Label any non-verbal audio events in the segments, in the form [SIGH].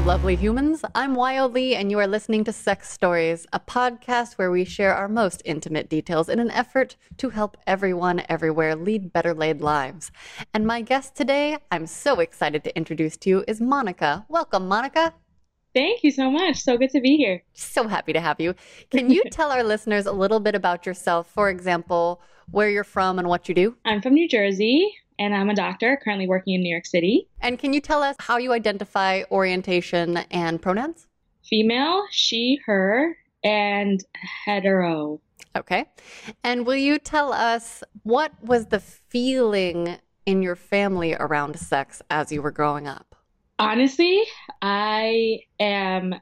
lovely humans. I'm Wyoh Lee, and you are listening to Sex Stories, a podcast where we share our most intimate details in an effort to help everyone everywhere lead better laid lives. And my guest today, I'm so excited to introduce to you, is Monica. Welcome, Monica. Thank you so much. So good to be here. So happy to have you. Can you [LAUGHS] tell our listeners a little bit about yourself? For example, where you're from and what you do? I'm from New Jersey and I'm a doctor currently working in New York City. And can you tell us how you identify orientation and pronouns? Female, she, her, and hetero. Okay. And will you tell us what was the feeling in your family around sex as you were growing up? Honestly, I am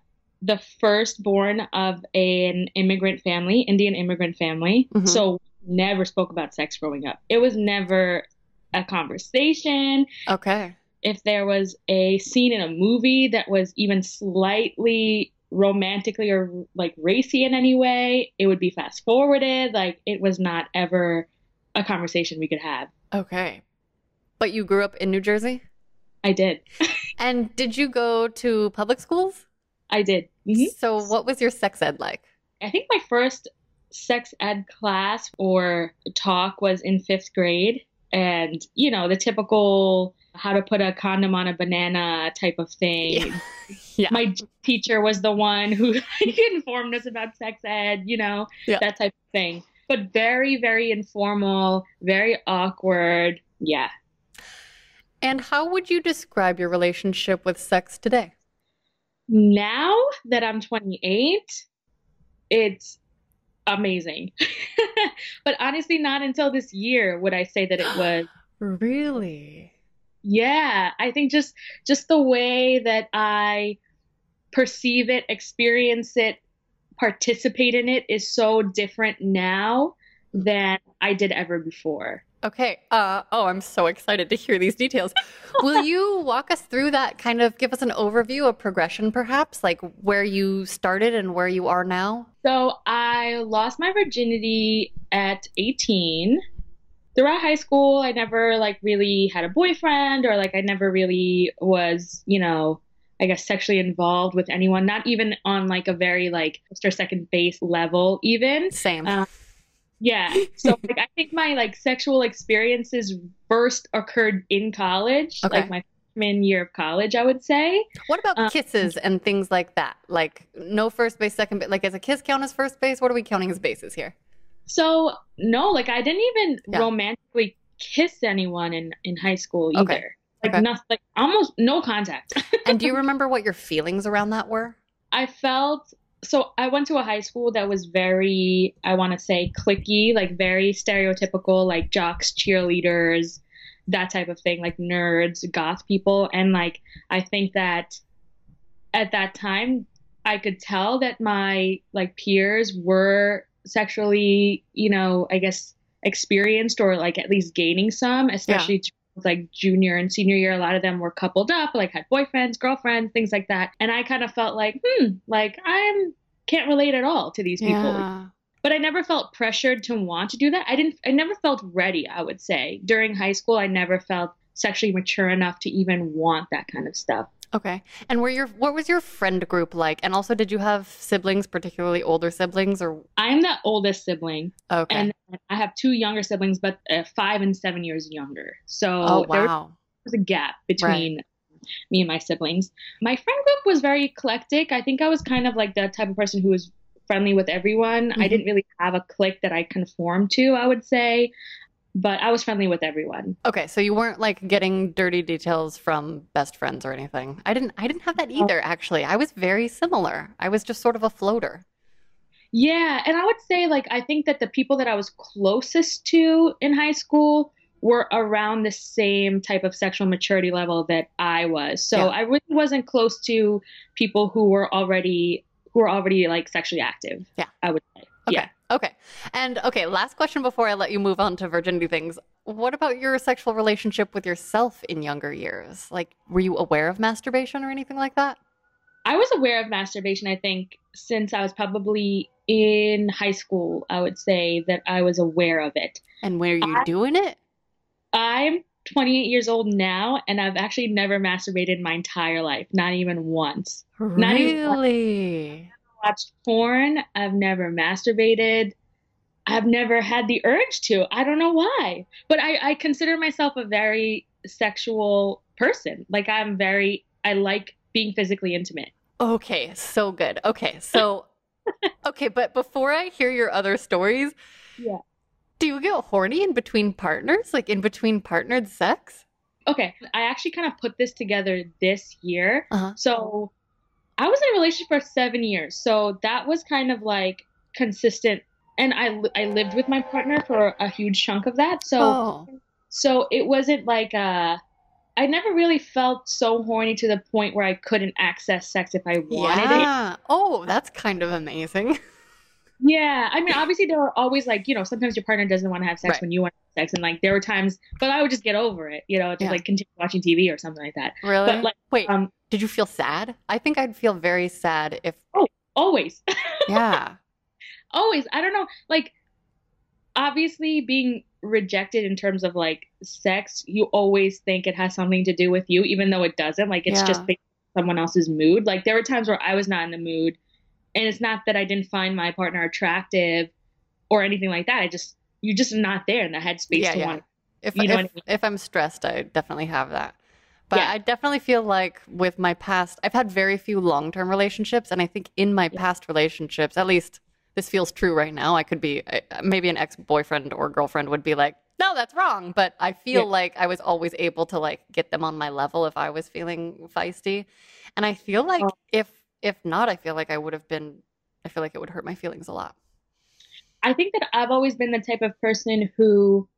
the firstborn of an immigrant family, Indian immigrant family. Mhm. So never spoke about sex growing up. It was never a conversation. Okay. If there was a scene in a movie that was even slightly romantically or like racy in any way, it would be fast forwarded. Like it was not ever a conversation we could have. Okay. But you grew up in New Jersey? I did. [LAUGHS] And did you go to public schools? I did. Mhm. So what was your sex ed like? I think my first sex ed class or talk was in fifth grade. And, you know, the typical how to put a condom on a banana type of thing. Yeah. [LAUGHS] My teacher was the one who [LAUGHS] informed us about sex ed, you know, Yeah. that type of thing. But very, very informal, very awkward. Yeah. And how would you describe your relationship with sex today? Now that I'm 28, it's amazing. [LAUGHS] but honestly, not until this year would I say that it [GASPS] was. Really? Yeah, I think just just the way that I perceive it, experience it, participate in it is so different now than I did ever before. Okay. Uh, oh, I'm so excited to hear these details. [LAUGHS] Will you walk us through that? Kind of give us an overview, a progression, perhaps, like where you started and where you are now? So I lost my virginity at 18. Throughout high school, I never like really had a boyfriend or like I never really was, you know, I guess sexually involved with anyone, not even on like a very like first or second base level even. Same. Uh, Yeah. So like I think my like sexual experiences first occurred in college, Okay. like my freshman year of college, I would say. what about uh, kisses and things like that? Like no first base, second base. Like, as a kiss count as first base? What are we counting as bases here? So no, like I didn't even Yeah. romantically kiss anyone in in high school either. Okay. Like Okay. nothing, like almost no contact. And do you [LAUGHS] remember what your feelings around that were? I felt so I went to a high school that was very, I want to say, clicky, like very stereotypical, like jocks, cheerleaders, that type of thing, like nerds, goth people. And like, I think that at that time, I could tell that my like peers were sexually, you know, I guess experienced or like at least gaining some, especially towards, like junior and senior year. A lot of them were coupled up, like had boyfriends, girlfriends, things like that. And I kind of felt like, hmm, like I'm can't relate at all to these people Yeah. But I never felt pressured to want to do that. I didn't I never felt ready, I would say. During high school, I never felt sexually mature enough to even want that kind of stuff. Okay. And were your what was your friend group like? And also, did you have siblings, particularly older siblings, or I'm the oldest sibling, okay? and I have two younger siblings, but uh, five and seven years younger. So oh there wow. was a gap between me and my siblings. My friend group was very eclectic. I think I was kind of like the type of person who was friendly with everyone. I Mhm. didn't really have a clique that I conformed to, I would say, but I was friendly with everyone. Okay, so you weren't like getting dirty details from best friends or anything. I didn't. I didn't have that either. Actually, I was very similar. I was just sort of a floater. Yeah, and I would say like I think that the people that I was closest to in high school were around the same type of sexual maturity level that I was. So Yeah. I really wasn't close to people who were already who are already like sexually active. Yeah. I would say. Okay. Yeah. Okay. And okay, last question before I let you move on to virginity things. What about your sexual relationship with yourself in younger years? Like, were you aware of masturbation or anything like that? I was aware of masturbation, I think, since I was probably in high school, I would say that I was aware of it. And were you I- doing it? I'm 28 years old now, and I've actually never masturbated my entire life, not even once. Not even once. Really? Watched porn. I've never masturbated. I've never had the urge to. I don't know why, but I, I consider myself a very sexual person. Like I'm very, I like being physically intimate. Okay, so good. Okay, so [LAUGHS] okay, but before I hear your other stories, Yeah. Do you get horny in between partners? Like in between partnered sex? Okay, I actually kind of put this together this year. Uh-huh. So I was in a relationship for seven years. So that was kind of like consistent. And I, I lived with my partner for a huge chunk of that. So oh, so it wasn't like uh I never really felt so horny to the point where I couldn't access sex if I wanted it. Oh, that's kind of amazing. [LAUGHS] Yeah, I mean, obviously there were always like, you know, sometimes your partner doesn't want to have sex Right. when you want to have sex, and like there were times, but I would just get over it, you know, just Yeah. like continue watching TV or something like that. Really? But like, Wait, um, did you feel sad? I think I'd feel very sad if Oh, always, [LAUGHS] yeah. always, I don't know, like, obviously being rejected in terms of like sex, you always think it has something to do with you, even though it doesn't. Like, it's Yeah. just based on someone else's mood. Like, there were times where I was not in the mood, and it's not that I didn't find my partner attractive or anything like that. I just, you're just not there in the headspace Yeah, to yeah. want. If You know if, I mean? if I'm stressed, I definitely have that. But Yeah. I definitely feel like with my past, I've had very few long term relationships. And I think in my Yeah. past relationships, at least this feels true right now. I could be, uh, maybe an ex boyfriend or girlfriend would be like, no, that's wrong. But I feel Yeah. like I was always able to like get them on my level if I was feeling feisty. And I feel like Oh. if, if not, I feel like I would have been, I feel like it would hurt my feelings a lot. I think that I've always been the type of person who,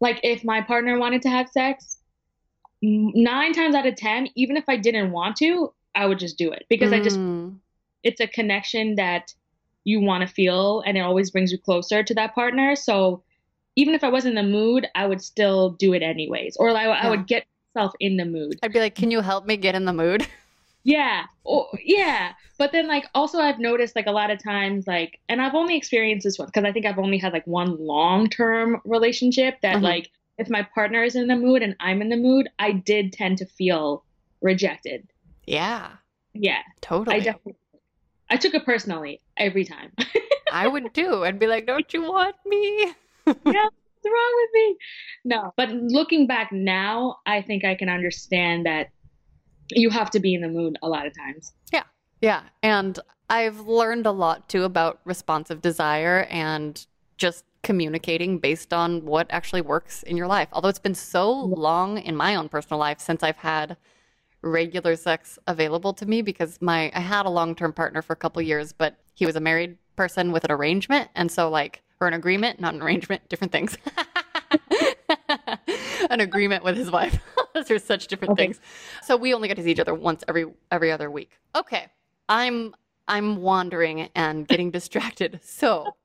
like, if my partner wanted to have sex, nine times out of ten, even if I didn't want to, I would just do it because I just, Mm, it's a connection that you want to feel and it always brings you closer to that partner. So even if I wasn't in the mood, I would still do it anyways. Or I, I would get myself in the mood. I'd be like, can you help me get in the mood? [LAUGHS] Yeah. Oh, yeah. But then, like, also, I've noticed, like, a lot of times, like, and I've only experienced this one because I think I've only had, like, one long term relationship that, Mhm. like, if my partner is in the mood and I'm in the mood, I did tend to feel rejected. Yeah, Yeah. totally. I definitely, I took it personally every time. I would [LAUGHS] do. I'd be like, don't you want me? [LAUGHS] yeah, what's wrong with me? No. But looking back now, I think I can understand that you have to be in the mood a lot of times. Yeah. Yeah. And I've learned a lot too about responsive desire and just communicating based on what actually works in your life. Although it's been so long in my own personal life since I've had regular sex available to me because my I had a long-term partner for a couple years, but he was a married person with an arrangement and so like or an agreement, not an arrangement, different things. [LAUGHS] an agreement with his wife. [LAUGHS] Those are such different Okay. things. So we only got to see each other once every every other week. Okay. I'm I'm wandering and getting [LAUGHS] distracted. So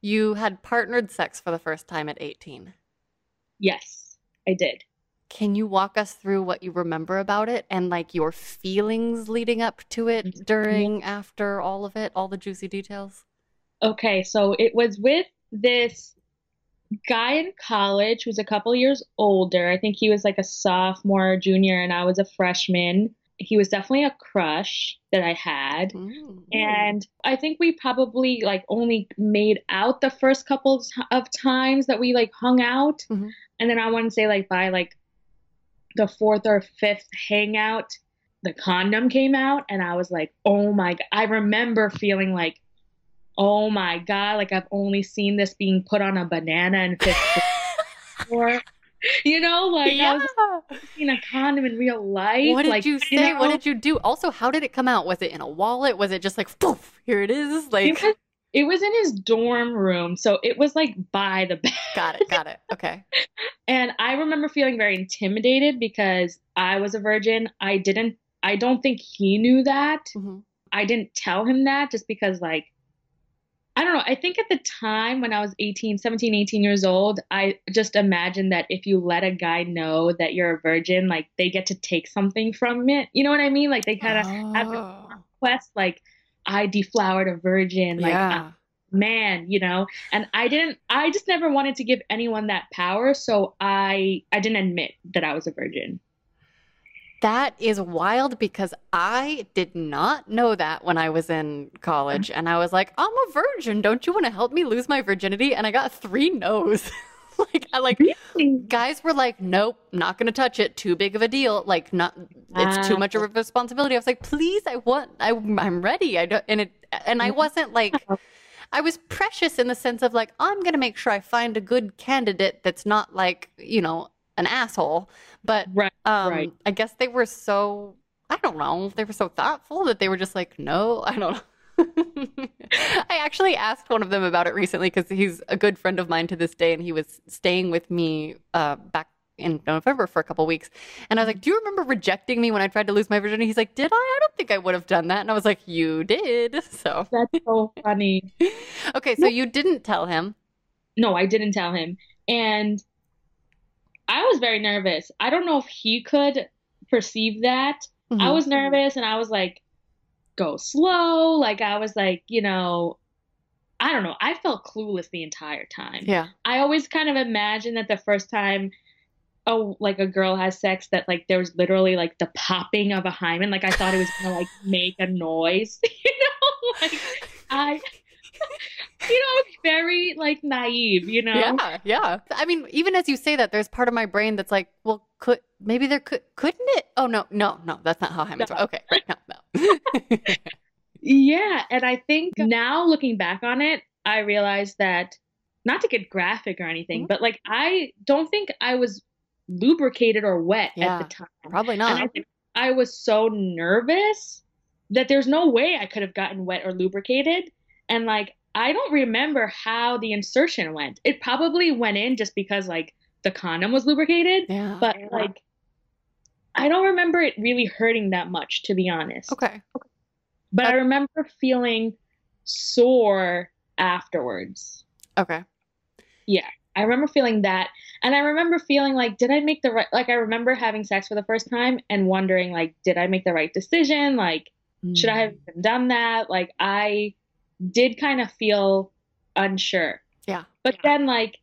you had partnered sex for the first time at 18. Yes, I did. Can you walk us through what you remember about it and like your feelings leading up to it, mm-hmm. during, after, all of it, all the juicy details? Okay, so it was with this guy in college who's a couple years older. I think he was like a sophomore, junior, and I was a freshman. He was definitely a crush that I had. Mm. And I think we probably like only made out the first couple of times that we like hung out. Mhm. And then I want to say like by like the fourth or fifth hangout, the condom came out and I was like, "Oh my God." I remember feeling like, "Oh my God, like I've only seen this being put on a banana fifth [LAUGHS] grade." You know, like I was yeah. seeing a condom in real life. What did like, you say? What know? did you do? Also, how did it come out? Was it in a wallet? Was it just like, poof, here it is? Like, It was, it was in his dorm room, so it was like by the bed. got it, got it. Okay. [LAUGHS] And I remember feeling very intimidated because I was a virgin. I didn't, I don't think he knew that. hmm I didn't tell him that just because, like, I don't know. I think at the time when I was 18, 17, 18 years old, I just imagined that if you let a guy know that you're a virgin, like, they get to take something from it. You know what I mean? Like, they kind of have the Oh, quest, like, I deflowered a virgin. Like, yeah. man, you know. And I didn't. I just never wanted to give anyone that power, so I I didn't admit that I was a virgin. That is wild because I did not know that when I was in college. And I was like, I'm a virgin. Don't you want to help me lose my virginity? And I got three no's. [LAUGHS] like, I like, guys were like, nope, not going to touch it. Too big of a deal. Like, not, it's too much of a responsibility. I was like, please, I want, I, I'm ready. I don't, and it, and I wasn't like, [LAUGHS] I was precious in the sense of like, I'm going to make sure I find a good candidate that's not like, you know, an asshole. But Right. um, Right. I guess they were so, I don't know, they were so thoughtful that they were just like, no, I don't know. [LAUGHS] I actually asked one of them about it recently because he's a good friend of mine to this day, and he was staying with me uh, back in November for a couple weeks. And I was like, "Do you remember rejecting me when I tried to lose my virginity?" He's like, "Did I? I don't think I would have done that." And I was like, "You did." [LAUGHS] So That's so funny. [LAUGHS] okay, so you didn't tell him. No, I didn't tell him. And I was very nervous. I don't know if he could perceive that. I Mhm. was nervous and I was like, go slow. Like, I was like, you know, I don't know. I felt clueless the entire time. yeah, I always kind of imagine that the first time oh like a girl has sex that like there was literally like the popping of a hymen like I thought it was gonna like [LAUGHS] make a noise [LAUGHS] you know like I you know it's very like naive you know yeah, yeah. I mean, even as you say that, there's part of my brain that's like, well, could maybe there could couldn't it? Oh no, no, no, that's not how hymens No. work. Okay, [LAUGHS] no, no. Yeah, and I think now looking back on it, I realized that not to get graphic or anything, Mhm. but like I don't think I was lubricated or wet Yeah. at the time. Probably And I not. think I was so nervous that there's no way I could have gotten wet or lubricated. And like I don't remember how the insertion went. It probably went in just because like the condom was lubricated, Yeah. but like I don't remember it really hurting that much to be honest. okay. But I remember feeling sore afterwards. Okay. Yeah. I remember feeling that. And I remember feeling like, did I make the right, like, I remember having sex for the first time and wondering, like, did I make the right decision? Like, should I have Mm. done that? Like, I did kind of feel unsure. Yeah. But then, like,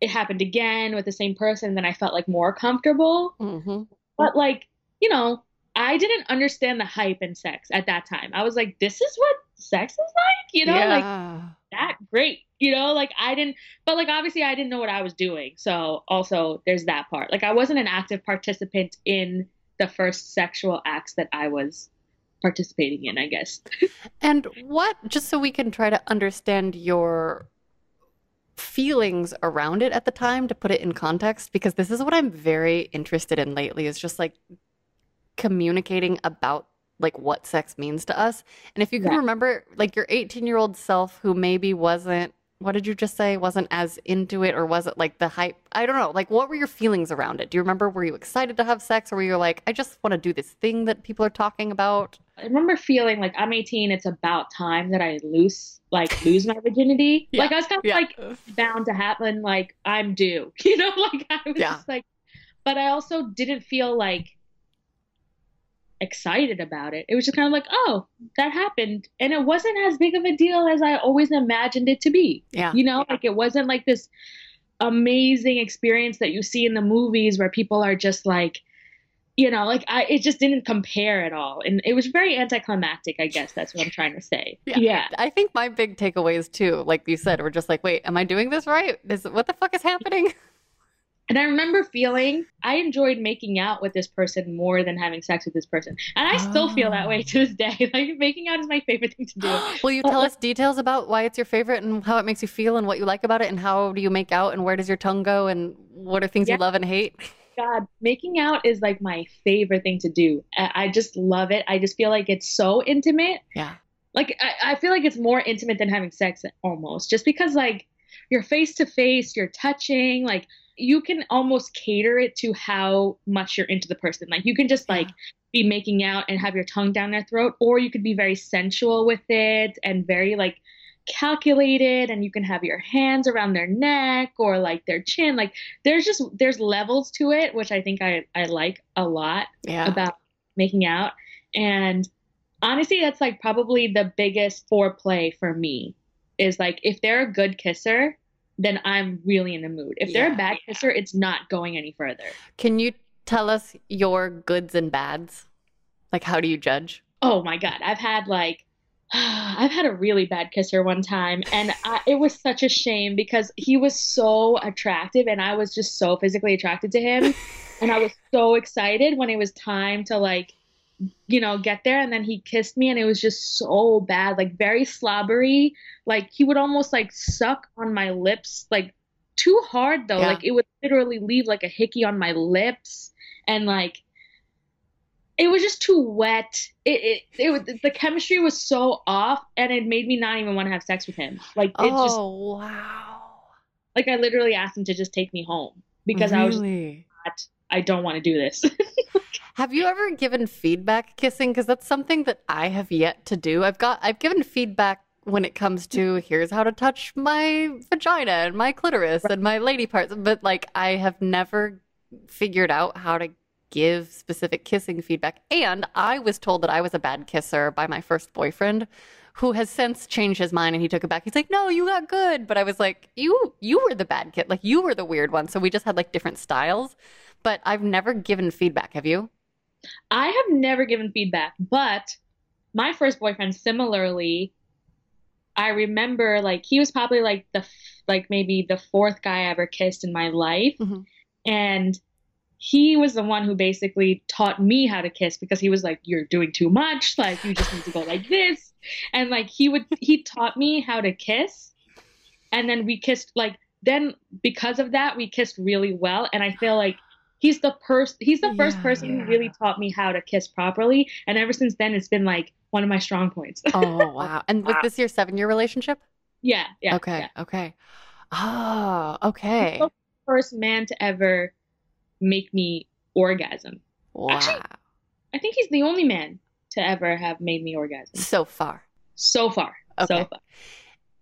it happened again with the same person. Then I felt like more comfortable. Mhm. But like, you know, I didn't understand the hype in sex at that time. I was like, this is what sex is like, you know, like that great, you know, like I didn't, but like obviously I didn't know what I was doing. So also there's that part. Like I wasn't an active participant in the first sexual acts that I was participating in, I guess. [LAUGHS] And what, just so we can try to understand your feelings around it at the time to put it in context, because this is what I'm very interested in lately is just like communicating about like what sex means to us. And if you can Yeah. remember like your 18 year old self who maybe wasn't, what did you just say? Wasn't as into it or was it like the hype? I don't know. Like what were your feelings around it? Do you remember? Were you excited to have sex or were you like, I just want to do this thing that people are talking about? I remember feeling like I'm 18, it's about time that I lose like lose my virginity. [LAUGHS] Yeah. Like I was kind of like bound to happen like i'm due [LAUGHS] you know like i was Yeah. just like but i also didn't feel like excited about it it was just kind of like oh that happened and it wasn't as big of a deal as i always imagined it to be yeah. you know like it wasn't like this amazing experience that you see in the movies where people are just like you know like i it just didn't compare at all and it was very anticlimactic i guess that's what i'm trying to say Yeah. yeah I think my big takeaways too, like you said, were just like, wait, am I doing this right? Is what the fuck is happening? [LAUGHS] And I remember feeling I enjoyed making out with this person more than having sex with this person. And I still feel that way ah. to this day. [LAUGHS] Like making out is my favorite thing to do. [GASPS] Will you tell us details about why it's your favorite and how it makes you feel and what you like about it and how do you make out and where does your tongue go and what are things Yeah. you love and hate? [LAUGHS] God, making out is like my favorite thing to do. I I just love it. I just feel like it's so intimate. Yeah. Like I, I feel like it's more intimate than having sex almost. Just because like you're face to face, you're touching, like you can almost cater it to how much you're into the person. Like you can just like be making out and have your tongue down their throat, or you could be very sensual with it and very like calculated and you can have your hands around their neck or like their chin. Like there's just there's levels to it, which I think I, I like a lot Yeah. about making out. And honestly, that's like probably the biggest foreplay for me is like if they're a good kisser, then I'm really in the mood. If they're a bad kisser, it's not going any further. Can you tell us your goods and bads? Like, how do you judge? Oh my god, I've had like [SIGHS] I've had a really bad kisser one time, and I, it was such a shame because he was so attractive, and I was just so physically attracted to him, [SIGHS] and I was so excited when it was time to like, you know, get there, and then he kissed me, and it was just so bad, like very slobbery, like he would almost like suck on my lips, like too hard though, Yeah. like it would literally leave like a hickey on my lips, and like it was just too wet. It, it it was the chemistry was so off, and it made me not even want to have sex with him. Like it just oh, wow. like I literally asked him to just take me home because I was just not, I don't want to do this. [LAUGHS] Have you ever given feedback kissing? Because that's something that I have yet to do. I've got I've given feedback when it comes to here's how to touch my vagina and my clitoris and my lady parts, but like I have never figured out how to give specific kissing feedback. And I was told that I was a bad kisser by my first boyfriend who has since changed his mind and he took it back. He's like, "No, you got good." But I was like, "You you were the bad kid. Like you were the weird one." So we just had like different styles. But I've never given feedback. Have you? I have never given feedback, but my first boyfriend similarly I remember like he was probably like the like maybe the fourth guy I ever kissed in my life Mhm. and he was the one who basically taught me how to kiss because he was like you're doing too much like you just need to go like this and like he would he taught me how to kiss and then we kissed like then because of that we kissed really well and I feel like he's the person he's the first Yeah, person yeah. who really taught me how to kiss properly and ever since then it's been like one of my strong points Oh wow! [LAUGHS] And was Wow. this your seven-year relationship? yeah yeah okay, yeah. okay. Oh, okay. First man to ever make me orgasm Wow. Actually- I think he's the only man to ever have made me orgasm So far. so far so far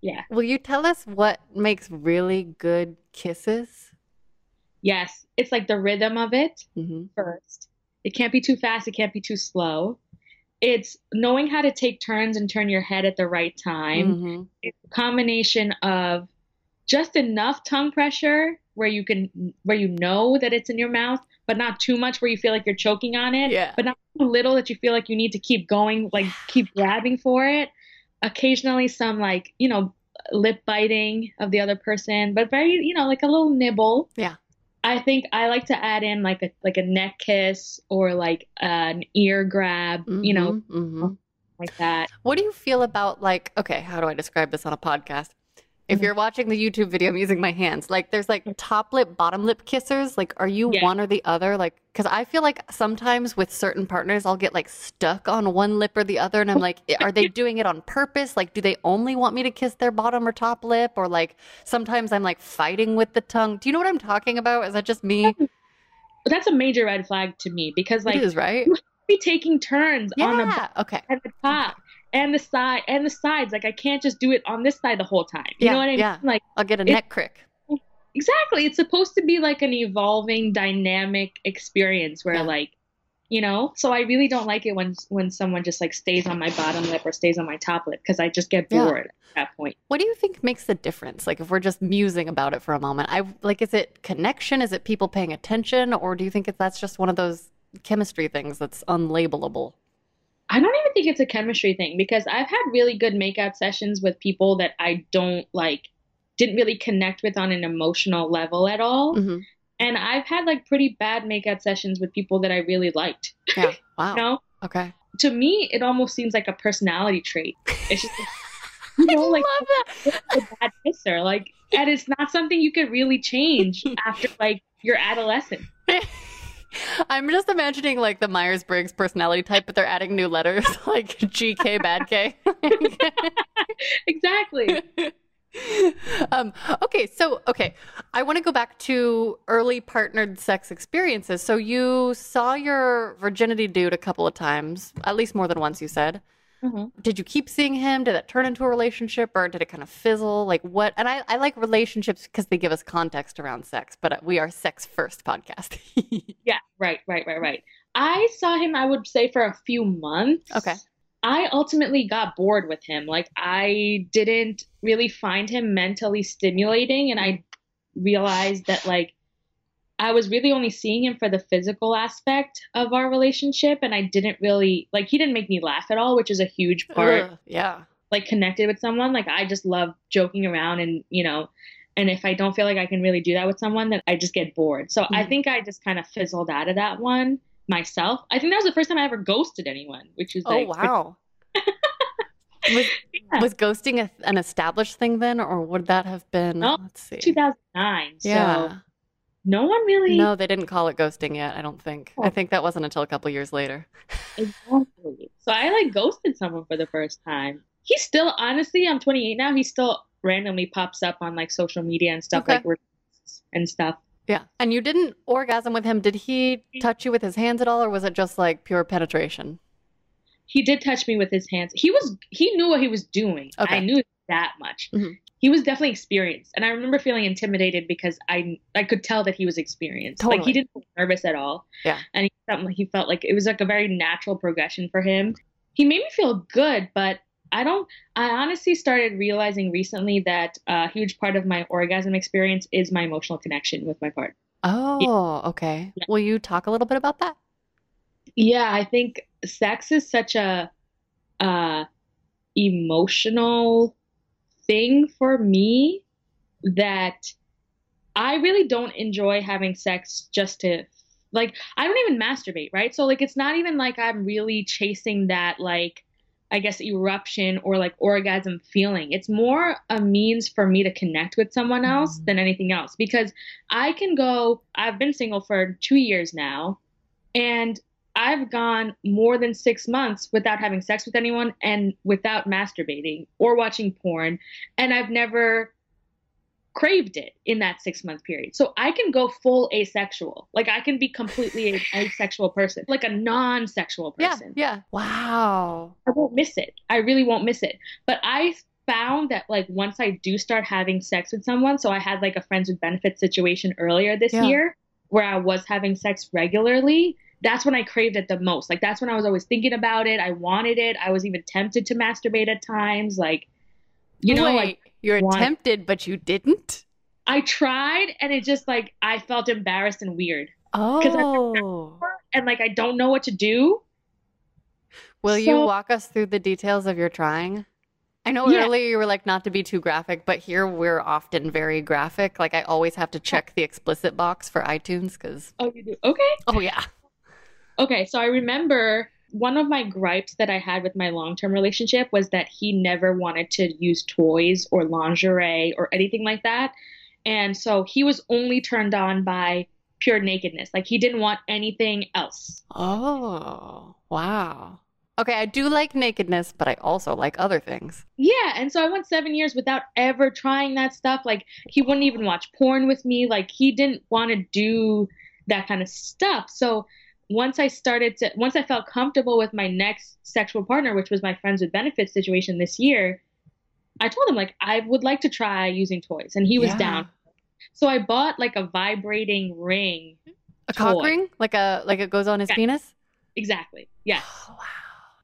yeah Will you tell us what makes really good kisses? yes it's like the rhythm of it hmm first. It can't be too fast, it can't be too slow. It's knowing how to take turns and turn your head at the right time. hmm It's a combination of just enough tongue pressure where you can where you know that it's in your mouth, but not too much where you feel like you're choking on it, Yeah. but not too little that you feel like you need to keep going, like keep grabbing for it. Occasionally some like, you know, lip biting of the other person, but very, you know, like a little nibble. Yeah. I think I like to add in like a like a neck kiss or like an ear grab, you know, hmm like that. What do you feel about like? Okay, how do I describe this on a podcast? If Mhm. you're watching the YouTube video, I'm using my hands. Like, there's like top lip, bottom lip kissers. Like, are you Yeah. one or the other? Like, because I feel like sometimes with certain partners, I'll get like stuck on one lip or the other, and I'm like, are they [LAUGHS] doing it on purpose? Like, do they only want me to kiss their bottom or top lip? Or like, sometimes I'm like fighting with the tongue. Do you know what I'm talking about? Is that just me? That's a major red flag to me because like it is, right? [LAUGHS] be taking turns on the Okay. at the top and the side and the sides. Like I can't just do it on this side the whole time. You Yeah, know what I mean? yeah. Like I'll get a neck crick. exactly. It's supposed to be like an evolving dynamic experience where Yeah. like you know so i really don't like it when when someone just like stays on my bottom lip or stays on my top lip because i just get Yeah. bored at that point What do you think makes the difference? Like if we're just musing about it for a moment, I like is it connection? Is it people paying attention, or do you think that that's just one of those chemistry things that's unlabelable? I don't even think it's a chemistry thing because i've had really good makeout sessions with people that i don't like didn't really connect with on an emotional level at all. Hmm and i've had like pretty bad makeout sessions with people that i really liked. Yeah. [LAUGHS] Wow. you know? Okay. to me it almost seems like a personality trait. It's just [LAUGHS] you know like a bad kisser like and it's not something you could really change [LAUGHS] after like your adolescence I'm just imagining like the Myers Briggs personality type, but they're adding new letters [LAUGHS] like GK, bad K. [LAUGHS] exactly [LAUGHS] um, okay, so okay, I want to go back to early partnered sex experiences. So you saw your virginity dude a couple of times, at least more than once. You said. Mhm. Did you keep seeing him? Did that turn into a relationship, or did it kind of fizzle? Like what? And I, I like relationships because they give us context around sex. But we are sex first podcast. [LAUGHS] yeah right right right right i saw him i would say for a few months Okay. I ultimately got bored with him. Like I didn't really find him mentally stimulating and I realized that like I was really only seeing him for the physical aspect of our relationship and I didn't really like he didn't make me laugh at all, which is a huge part. Ugh, yeah. Like connected with someone. Like I just love joking around and, you know, and if I don't feel like I can really do that with someone, then I just get bored. So I Mhm. think I just kind of fizzled out of that one myself. I think that was the first time I ever ghosted anyone, which is Oh like wow. [LAUGHS] was, Yeah. was ghosting a, an established thing then, or would that have been? No, let's see. 2009. So Yeah. No one really No, they didn't call it ghosting yet. I don't think. I Oh. think that wasn't until a couple years later. exactly. So I like ghosted someone for the first time. He still, honestly, I'm 28 now. He still randomly pops up on like social media and stuff Okay. like and stuff. Yeah. And you didn't orgasm with him. Did he touch you with his hands at all, or was it just like pure penetration? He did touch me with his hands. He was he knew what he was doing. Okay. I knew that much. Mhm. He was definitely experienced, and I remember feeling intimidated because I I could tell that he was experienced. Like he didn't feel nervous at all. Yeah. and he felt like he felt like it was like a very natural progression for him. He made me feel good, but I don't. I honestly started realizing recently that a huge part of my orgasm experience is my emotional connection with my partner. Oh, okay. Yeah. Will you talk a little bit about that? Yeah, I think sex is such a uh, emotional thing for me that I really don't enjoy having sex just to like I don't even masturbate, right? So like it's not even like I'm really chasing that like I guess eruption or like orgasm feeling. It's more a means for me to connect with someone else Mhm. than anything else because I can go I've been single for 2 years now and I've gone more than 6 months without having sex with anyone and without masturbating or watching porn and I've never craved it in that six month period. So I can go full asexual. Like I can be completely an [LAUGHS] asexual person, like a non sexual person. Yeah. Yeah. Wow. I won't miss it. I really won't miss it. But I found that like once I do start having sex with someone, so I had like a friends with benefits situation earlier this Yeah. year where I was having sex regularly. That's when I craved it the most. Like that's when I was always thinking about it. I wanted it. I was even tempted to masturbate at times. Like, you know, Wait, like you're tempted, but you didn't? I tried and it just like I felt embarrassed and weird. Oh. And like I don't know what to do. Will you walk us through the details of your trying? I know Yeah. earlier you were like not to be too graphic, but here we're often very graphic. Like I always have to check the explicit box for iTunes because, Oh, you do? Okay. oh yeah. Okay, so I remember one of my gripes that I had with my long term relationship was that he never wanted to use toys or lingerie or anything like that. And so he was only turned on by pure nakedness. Like he didn't want anything else. Oh, wow. Okay, I do like nakedness, but I also like other things. Yeah, and so I went seven years without ever trying that stuff. Like he wouldn't even watch porn with me. Like he didn't want to do that kind of stuff. So once I started to, once I felt comfortable with my next sexual partner, which was my friends with benefits situation this year, I told him like I would like to try using toys, and he was Yeah. down. So I bought like a vibrating ring. A cock ring, like a like it goes on his penis. Exactly. Yes. [SIGHS] Oh, wow.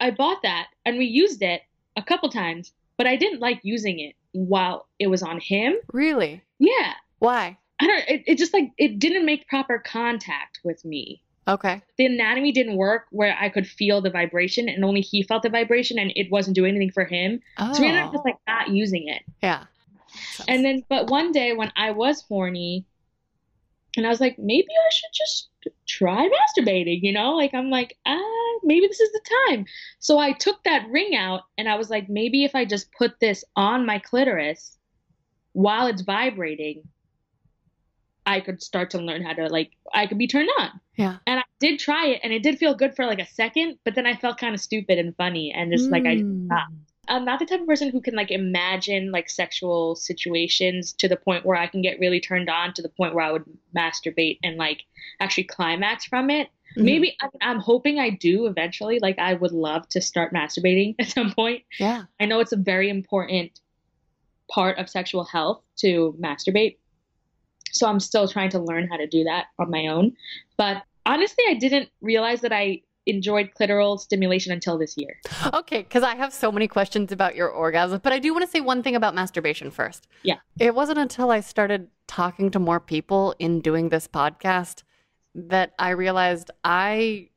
I bought that and we used it a couple times, but I didn't like using it while it was on him. Really? Yeah. Why? I don't it, it just like it didn't make proper contact with me. Okay. The anatomy didn't work where I could feel the vibration and only he felt the vibration and it wasn't doing anything for him. Oh, So we ended up just like not using it. yeah. And then but one day when I was horny and I was like, maybe I should just try masturbating, you know? Like I'm like, ah, maybe this is the time. So I took that ring out and I was like, maybe if I just put this on my clitoris while it's vibrating, I could start to learn how to like I could be turned on. Yeah. And I did try it and it did feel good for like a second, but then I felt kind of stupid and funny and just like I Mm. stopped. I'm not the type of person who can like imagine like sexual situations to the point where I can get really turned on to the point where I would masturbate and like actually climax from it. Mhm. Maybe I, I'm hoping I do eventually. Like I would love to start masturbating [LAUGHS] at some point. Yeah. I know it's a very important part of sexual health to masturbate. So I'm still trying to learn how to do that on my own. But honestly, I didn't realize that I enjoyed clitoral stimulation until this year. Okay, because I have so many questions about your orgasm, but I do want to say one thing about masturbation first. Yeah. It wasn't until I started talking to more people in doing this podcast that I realized I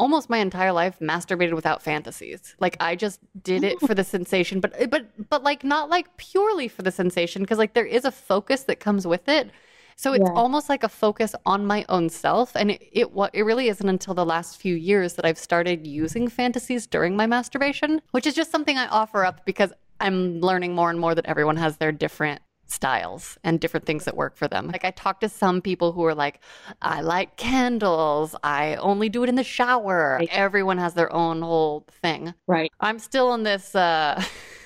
almost my entire life masturbated without fantasies. Like I just did it for the sensation, but eh, but but like not like purely for the sensation because like there is a focus that comes with it. So it's Yeah. almost like a focus on my own self, and it it, it really isn't until the last few years that I've started using fantasies during my masturbation, which is just something I offer up because I'm learning more and more that everyone has their different styles and different things that work for them. Like I talked to some people who are like, I like candles. I only do it in the shower. Right. Everyone has their own whole thing. Right. I'm still on this uh [LAUGHS]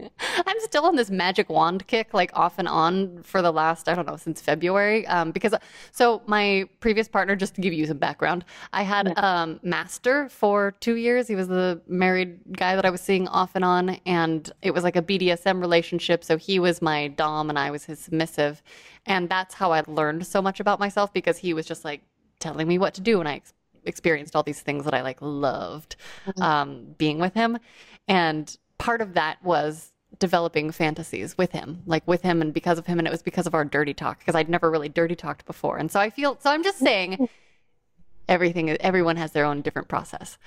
[LAUGHS] I'm still on this magic wand kick, like off and on for the last, I don't know, since February. Um, because so my previous partner, just to give you some background, I had um master for two years. He was the married guy that I was seeing off and on, and it was like a BDSM relationship. So he was my dom and I was his submissive. And that's how I learned so much about myself because he was just like telling me what to do and I ex- experienced all these things that I like loved um, being with him. And part of that was developing fantasies with him, like with him and because of him. And it was because of our dirty talk, because I'd never really dirty talked before. And so I feel, so I'm just saying [LAUGHS] everything, everyone has their own different process.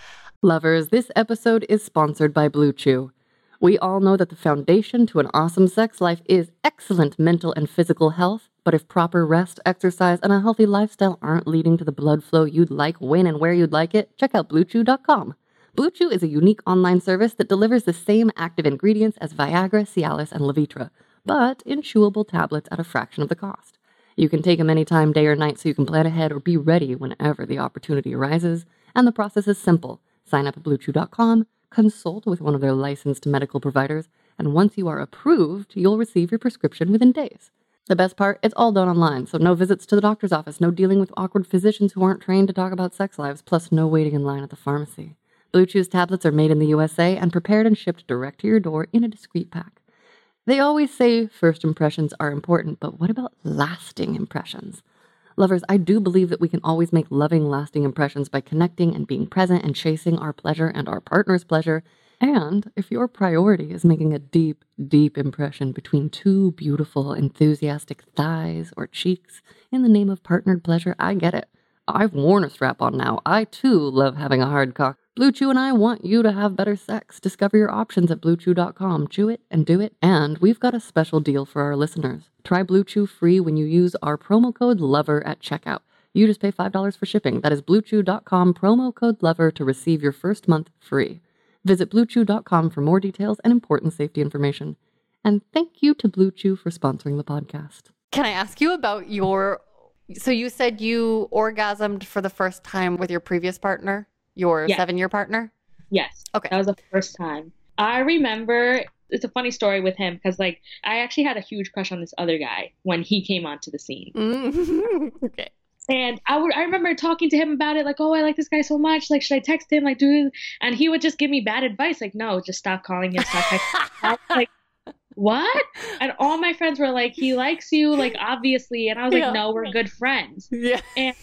Lovers, this episode is sponsored by Blue Chew. We all know that the foundation to an awesome sex life is excellent mental and physical health. But if proper rest, exercise, and a healthy lifestyle aren't leading to the blood flow you'd like when and where you'd like it, check out BlueChew.com. Blue Chew is a unique online service that delivers the same active ingredients as Viagra, Cialis, and Levitra, but in chewable tablets at a fraction of the cost. You can take them anytime, day or night, so you can plan ahead or be ready whenever the opportunity arises. And the process is simple. Sign up at BlueChew.com, consult with one of their licensed medical providers, and once you are approved, you'll receive your prescription within days. The best part, it's all done online, so no visits to the doctor's office, no dealing with awkward physicians who aren't trained to talk about sex lives, plus no waiting in line at the pharmacy. Blue Chew's tablets are made in the USA and prepared and shipped direct to your door in a discreet pack. They always say first impressions are important, but what about lasting impressions? Lovers, I do believe that we can always make loving, lasting impressions by connecting and being present and chasing our pleasure and our partner's pleasure. And if your priority is making a deep, deep impression between two beautiful, enthusiastic thighs or cheeks in the name of partnered pleasure, I get it. I've worn a strap on now. I too love having a hard cock. Blue Chew and I want you to have better sex. Discover your options at bluechew.com. Chew it and do it. And we've got a special deal for our listeners. Try Blue Chew free when you use our promo code LOVER at checkout. You just pay $5 for shipping. That is bluechew.com promo code LOVER to receive your first month free. Visit bluechew.com for more details and important safety information. And thank you to Blue Chew for sponsoring the podcast. Can I ask you about your so you said you orgasmed for the first time with your previous partner, your Yeah. 7-year partner? Yes. Okay. That was the first time. I remember it's a funny story with him because like I actually had a huge crush on this other guy when he came onto the scene. Mm. [LAUGHS] okay. And I would I remember talking to him about it, like, oh, I like this guy so much. Like, should I text him? Like, do and he would just give me bad advice, like, no, just stop calling him, stop texting. Like, what? And all my friends were like, he likes you, like, obviously. And I was like, Yeah. no, we're good friends. Yeah. And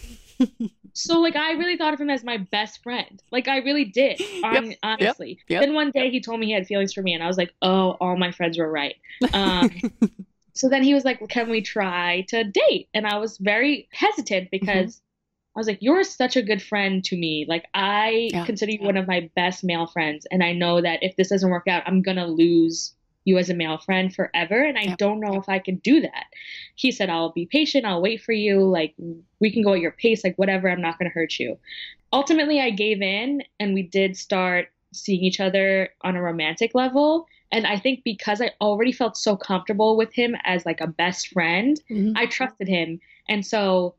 so, like, I really thought of him as my best friend. Like, I really did, Yep, honestly. yep. Then one day he told me he had feelings for me, and I was like, oh, all my friends were right. Um, [LAUGHS] so then he was like, can we try to date? And I was very hesitant because I was like, you're such a good friend to me. Like, I Yeah. consider you one of my best male friends. And I know that if this doesn't work out, I'm going to lose you as a male friend forever. And I don't know if I can do that. He said, I'll be patient. I'll wait for you. Like, we can go at your pace, like, whatever. I'm not going to hurt you. Ultimately, I gave in and we did start seeing each other on a romantic level. And I think because I already felt so comfortable with him as like a best friend, Mhm. I trusted him. And so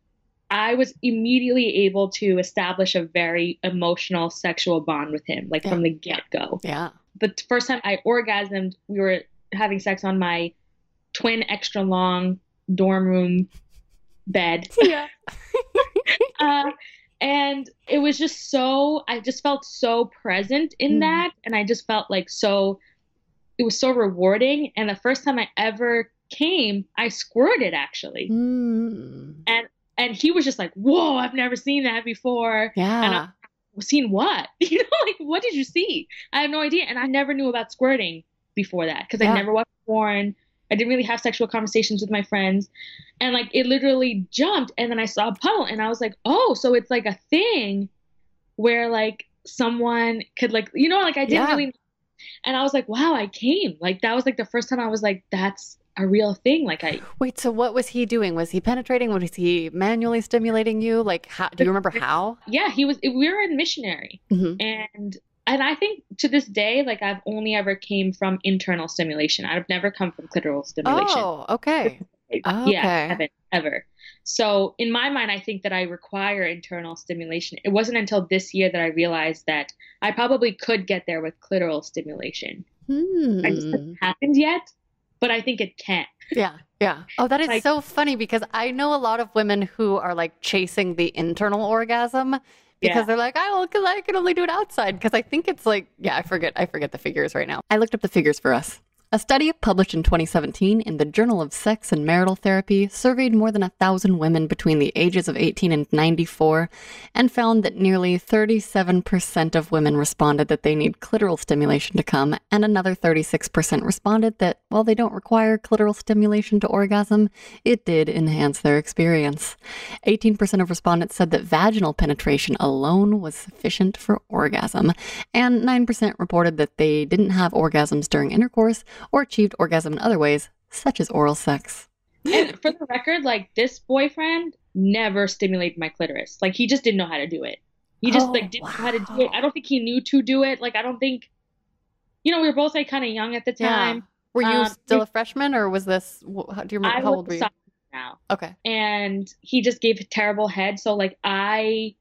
I was immediately able to establish a very emotional sexual bond with him, like Yeah. from the get go. yeah. The first time I orgasmed, we were having sex on my twin extra long dorm room bed. [LAUGHS] Yeah. [LAUGHS] Uh, and it was just so, I just felt so present in Mhm. that. And I just felt like so, it was so rewarding. And the first time I ever came, I squirted actually. Mm. and he was just like, "Whoa, I've never seen that before." Yeah. Seen what? [LAUGHS] You know, like what did you see? I have no idea. And I never knew about squirting before that because Yeah. I never watched porn. I didn't really have sexual conversations with my friends. And like it literally jumped and then I saw a puddle and I was like, "Oh, so it's like a thing where like someone could like, you know, like I didn't Yeah. really and I was like, "Wow, I came." Like that was like the first time I was like, "That's a real thing." Like I Wait, so what was he doing? Was he penetrating? Was he manually stimulating you? Like, how, do you remember [LAUGHS] how? yeah, he was we were in missionary. Mhm. and and I think to this day, like I've only ever came from internal stimulation. I've never come from clitoral stimulation. Oh, okay. Yeah, I haven't ever. So in my mind, I think that I require internal stimulation. It wasn't until this year that I realized that I probably could get there with clitoral stimulation. I just Hmm. hasn't happened yet, but I think it can. Yeah, yeah. Oh, that is Like- so funny because I know a lot of women who are like chasing the internal orgasm because Yeah. they're like, I will, I can only do it outside. Because I think it's like, yeah, I forget, I forget the figures right now. I looked up the figures for us. A study published in 2017 in the Journal of Sex and Marital Therapy surveyed more than a thousand women between the ages of 18 and 94 and found that nearly 37% of women responded that they need clitoral stimulation to come, and another 36% responded that while they don't require clitoral stimulation to orgasm, it did enhance their experience. 18% of respondents said that vaginal penetration alone was sufficient for orgasm, and 9% reported that they didn't have orgasms during intercourse or achieved orgasm in other ways, such as oral sex. And for the record, like this boyfriend never stimulated my clitoris. Like he just didn't know how to do it. He just Oh, like didn't know how to do it. I don't think he knew to do it. Like I don't think, you know, we were both like kind of young at the time. Were you Um, still a freshman, or was this? How, do you remember I how old were you? now, Okay. and he just gave terrible head. So like I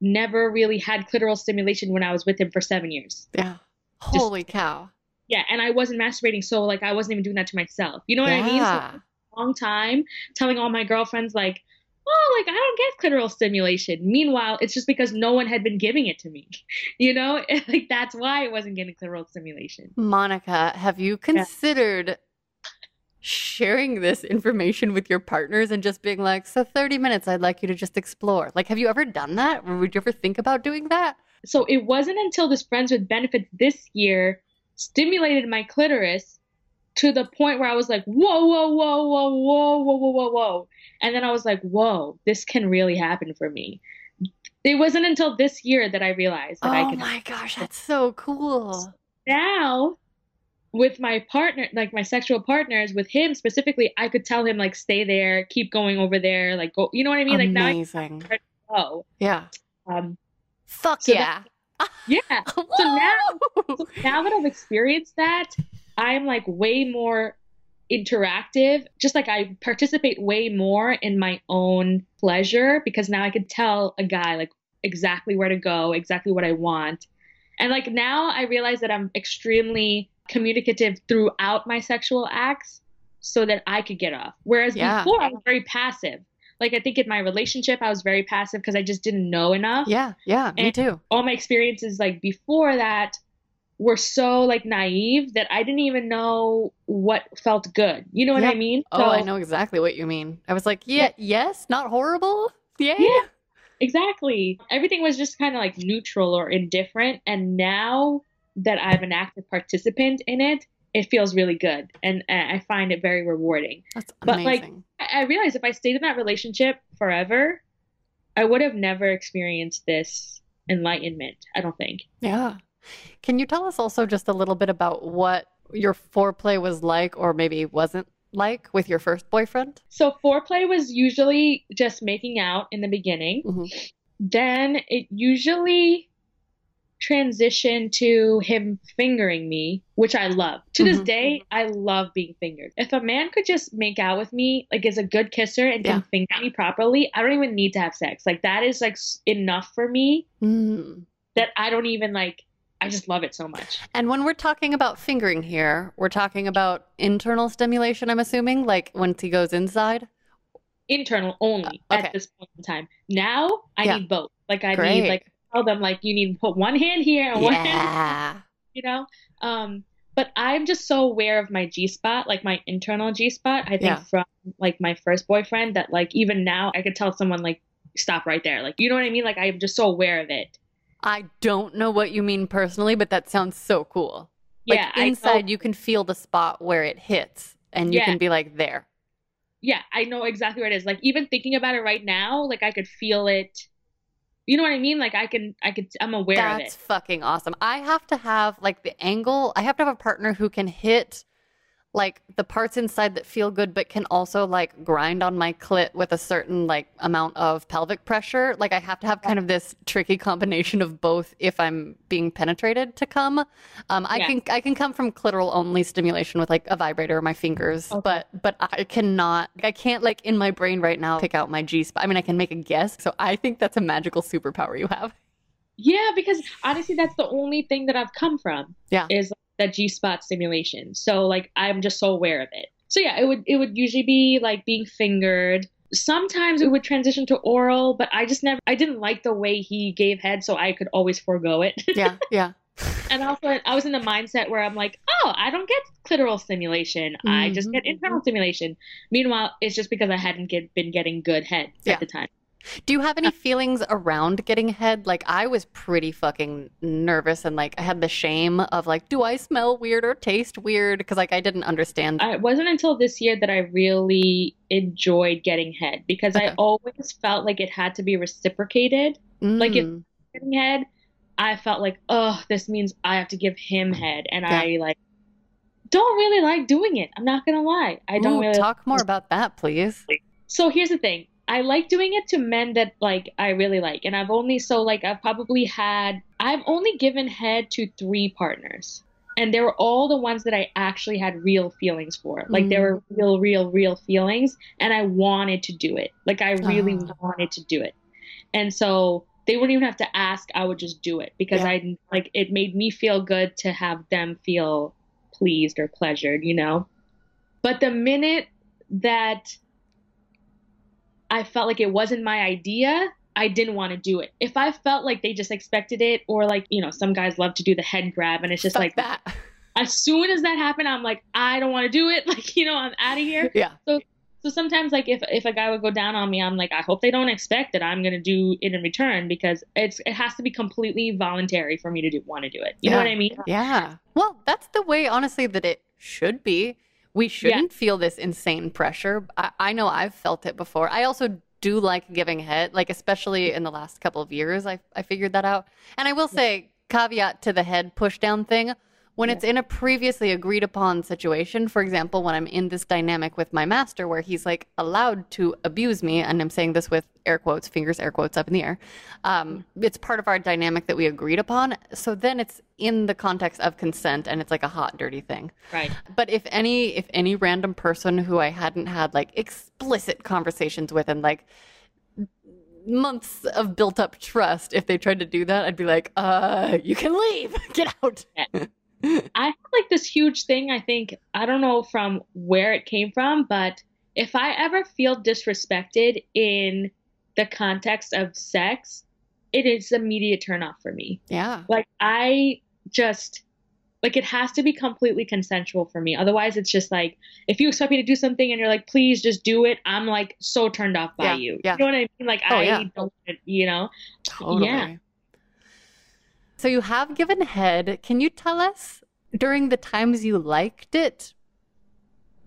never really had clitoral stimulation when I was with him for seven years. Yeah. Holy cow. Yeah, and I wasn't masturbating, so like I wasn't even doing that to myself. You know what I mean? So Yeah. long time telling all my girlfriends like oh like i don't get clitoral stimulation meanwhile it's just because no one had been giving it to me [LAUGHS] you know [LAUGHS] like that's why i wasn't getting clitoral stimulation Monica, have you considered sharing this information with your partners and just being like, so 30 minutes, I'd like you to just explore? Like, have you ever done that? Or would you ever think about doing that? so it wasn't until this friends with benefits this year stimulated my clitoris to the point where i was like whoa whoa whoa whoa whoa whoa whoa whoa whoa and then i was like whoa this can really happen for me it wasn't until this year that i realized that i Oh my gosh, that's so cool. now with my partner like my sexual partners with him specifically i could tell him like stay there keep going over there like go you know what i mean like now I Amazing. can go Yeah. um Fuck So yeah. Yeah. [LAUGHS] So now so now that i've experienced that i'm like way more interactive. Just like i participate way more in my own pleasure because now i could tell a guy like exactly where to go exactly what i want. And like now i realize that i'm extremely communicative throughout my sexual acts so that i could get off. Whereas Yeah. before i was very passive like i think in my relationship i was very passive because i just didn't know enough Yeah, yeah, me too. all my experiences like before that were so like naive that I didn't even know what felt good. You know what Yeah. I mean? Oh, I know exactly what you mean. I was like, yeah, yes, not horrible. Yay. Yeah. Exactly. Everything was just kind of like neutral or indifferent. And now that I'm an active participant in it, it feels really good. And I find it very rewarding. That's amazing. But, like. I realized if I stayed in that relationship forever, I would have never experienced this enlightenment, I don't think. yeah. Can you tell us also just a little bit about what your foreplay was like or maybe wasn't like with your first boyfriend? So foreplay was usually just making out in the beginning. Mhm. Then it usually transitioned to him fingering me, which I love. To this Mhm. day, I love being fingered. If a man could just make out with me, like is a good kisser and Yeah. can finger me properly, I don't even need to have sex. Like that is like enough for me Mm. that I don't even like I just love it so much. And when we're talking about fingering here, we're talking about internal stimulation, I'm assuming, like once he goes inside. Internal only Uh, okay. at this point in time. Now I Yeah. need both. Like I Great. need like tell them like you need to put one hand here and one hand you know um but i'm just so aware of my g spot like my internal g spot i think Yeah. from like my first boyfriend that like even now i could tell someone like stop right there like you know what i mean like i'm just so aware of it I don't know what you mean personally, but that sounds so cool. Yeah, like inside, you can feel the spot where it hits, and you Yeah. can be like, there. yeah, I know exactly where it is. Like even thinking about it right now, like I could feel it. You know what I mean? Like I can, I could, I'm aware That's of it. That's fucking awesome. I have to have like the angle. I have to have a partner who can hit like the parts inside that feel good, but can also like grind on my clit with a certain like amount of pelvic pressure. Like I have to have kind of this tricky combination of both if I'm being penetrated to come. Um, I Yeah. can I can come from clitoral only stimulation with like a vibrator or my fingers, Okay. but but I cannot. I can't like in my brain right now pick out my G spot. I mean, I can make a guess. So I think that's a magical superpower you have. Yeah, because honestly, that's the only thing that I've come from. Yeah. Is that G spot stimulation. So like I'm just so aware of it. So yeah, it would it would usually be like being fingered. Sometimes it would transition to oral, but I just never I didn't like the way he gave head, so I could always forego it. [LAUGHS] Yeah, yeah. and also I was in the mindset where I'm like, oh, I don't get clitoral stimulation. I just get Mhm. internal stimulation. Meanwhile, it's just because I hadn't get, been getting good head Yeah. at the time. Do you have any feelings around getting head? Like I was pretty fucking nervous and like I had the shame of like, do I smell weird or taste weird? Because like I didn't understand. It wasn't until this year that I really enjoyed getting head because I always felt like it had to be reciprocated. like if- Mm, Getting head, I felt like, oh, this means I have to give him head, and I like don't really like doing it. I'm not gonna lie, I don't ooh, really. talk more about that, please. So here's the thing. I like doing it to men that like I really like. And I've only so like I've probably had I've only given head to 3 partners. And they were all the ones that I actually had real feelings for. Like they were mm. real real real feelings and I wanted to do it. Like I really Oh. wanted to do it. And so they wouldn't even have to ask, I would just do it because Yeah. I like it made me feel good to have them feel pleased or pleasured, you know. But the minute that I felt like it wasn't my idea, I didn't want to do it. If I felt like they just expected it, or like, you know, some guys love to do the head grab, and it's just Fuck like, that. as soon as that happened, I'm like, I don't want to do it. [LAUGHS] Like, you know, I'm out of here. Yeah. So so sometimes, like, if if a guy would go down on me, I'm like, I hope they don't expect that I'm gonna do it in return because it's it has to be completely voluntary for me to do want to do it. You know what I mean? Yeah. Well, that's the way, honestly, that it should be. We shouldn't feel this insane pressure. I, I know I've felt it before. I also do like giving head, like especially in the last couple of years. I I figured that out. And I will say, caveat to the head push down thing. When it's in a previously agreed upon situation, for example, when I'm in this dynamic with my master where he's like allowed to abuse me, and I'm saying this with air quotes, fingers, air quotes up in the air, um, it's part of our dynamic that we agreed upon. So then it's in the context of consent and it's like a hot, dirty thing. Right. But if any if any random person who I hadn't had like explicit conversations with and like months of built up trust, if they tried to do that, I'd be like, uh, you can leave. [LAUGHS] Get out. [LAUGHS] I have like this huge thing. I think I don't know from where it came from, but if I ever feel disrespected in the context of sex, it is immediate turn off for me. Yeah. Like I just like it has to be completely consensual for me. Otherwise, it's just like if you expect me to do something and you're like, please just do it. I'm like so turned off by Yeah, you. yeah. You know what I mean? Like Oh, I yeah. don't, you know. Totally. Yeah. So you have given head. Can you tell us during the times you liked it?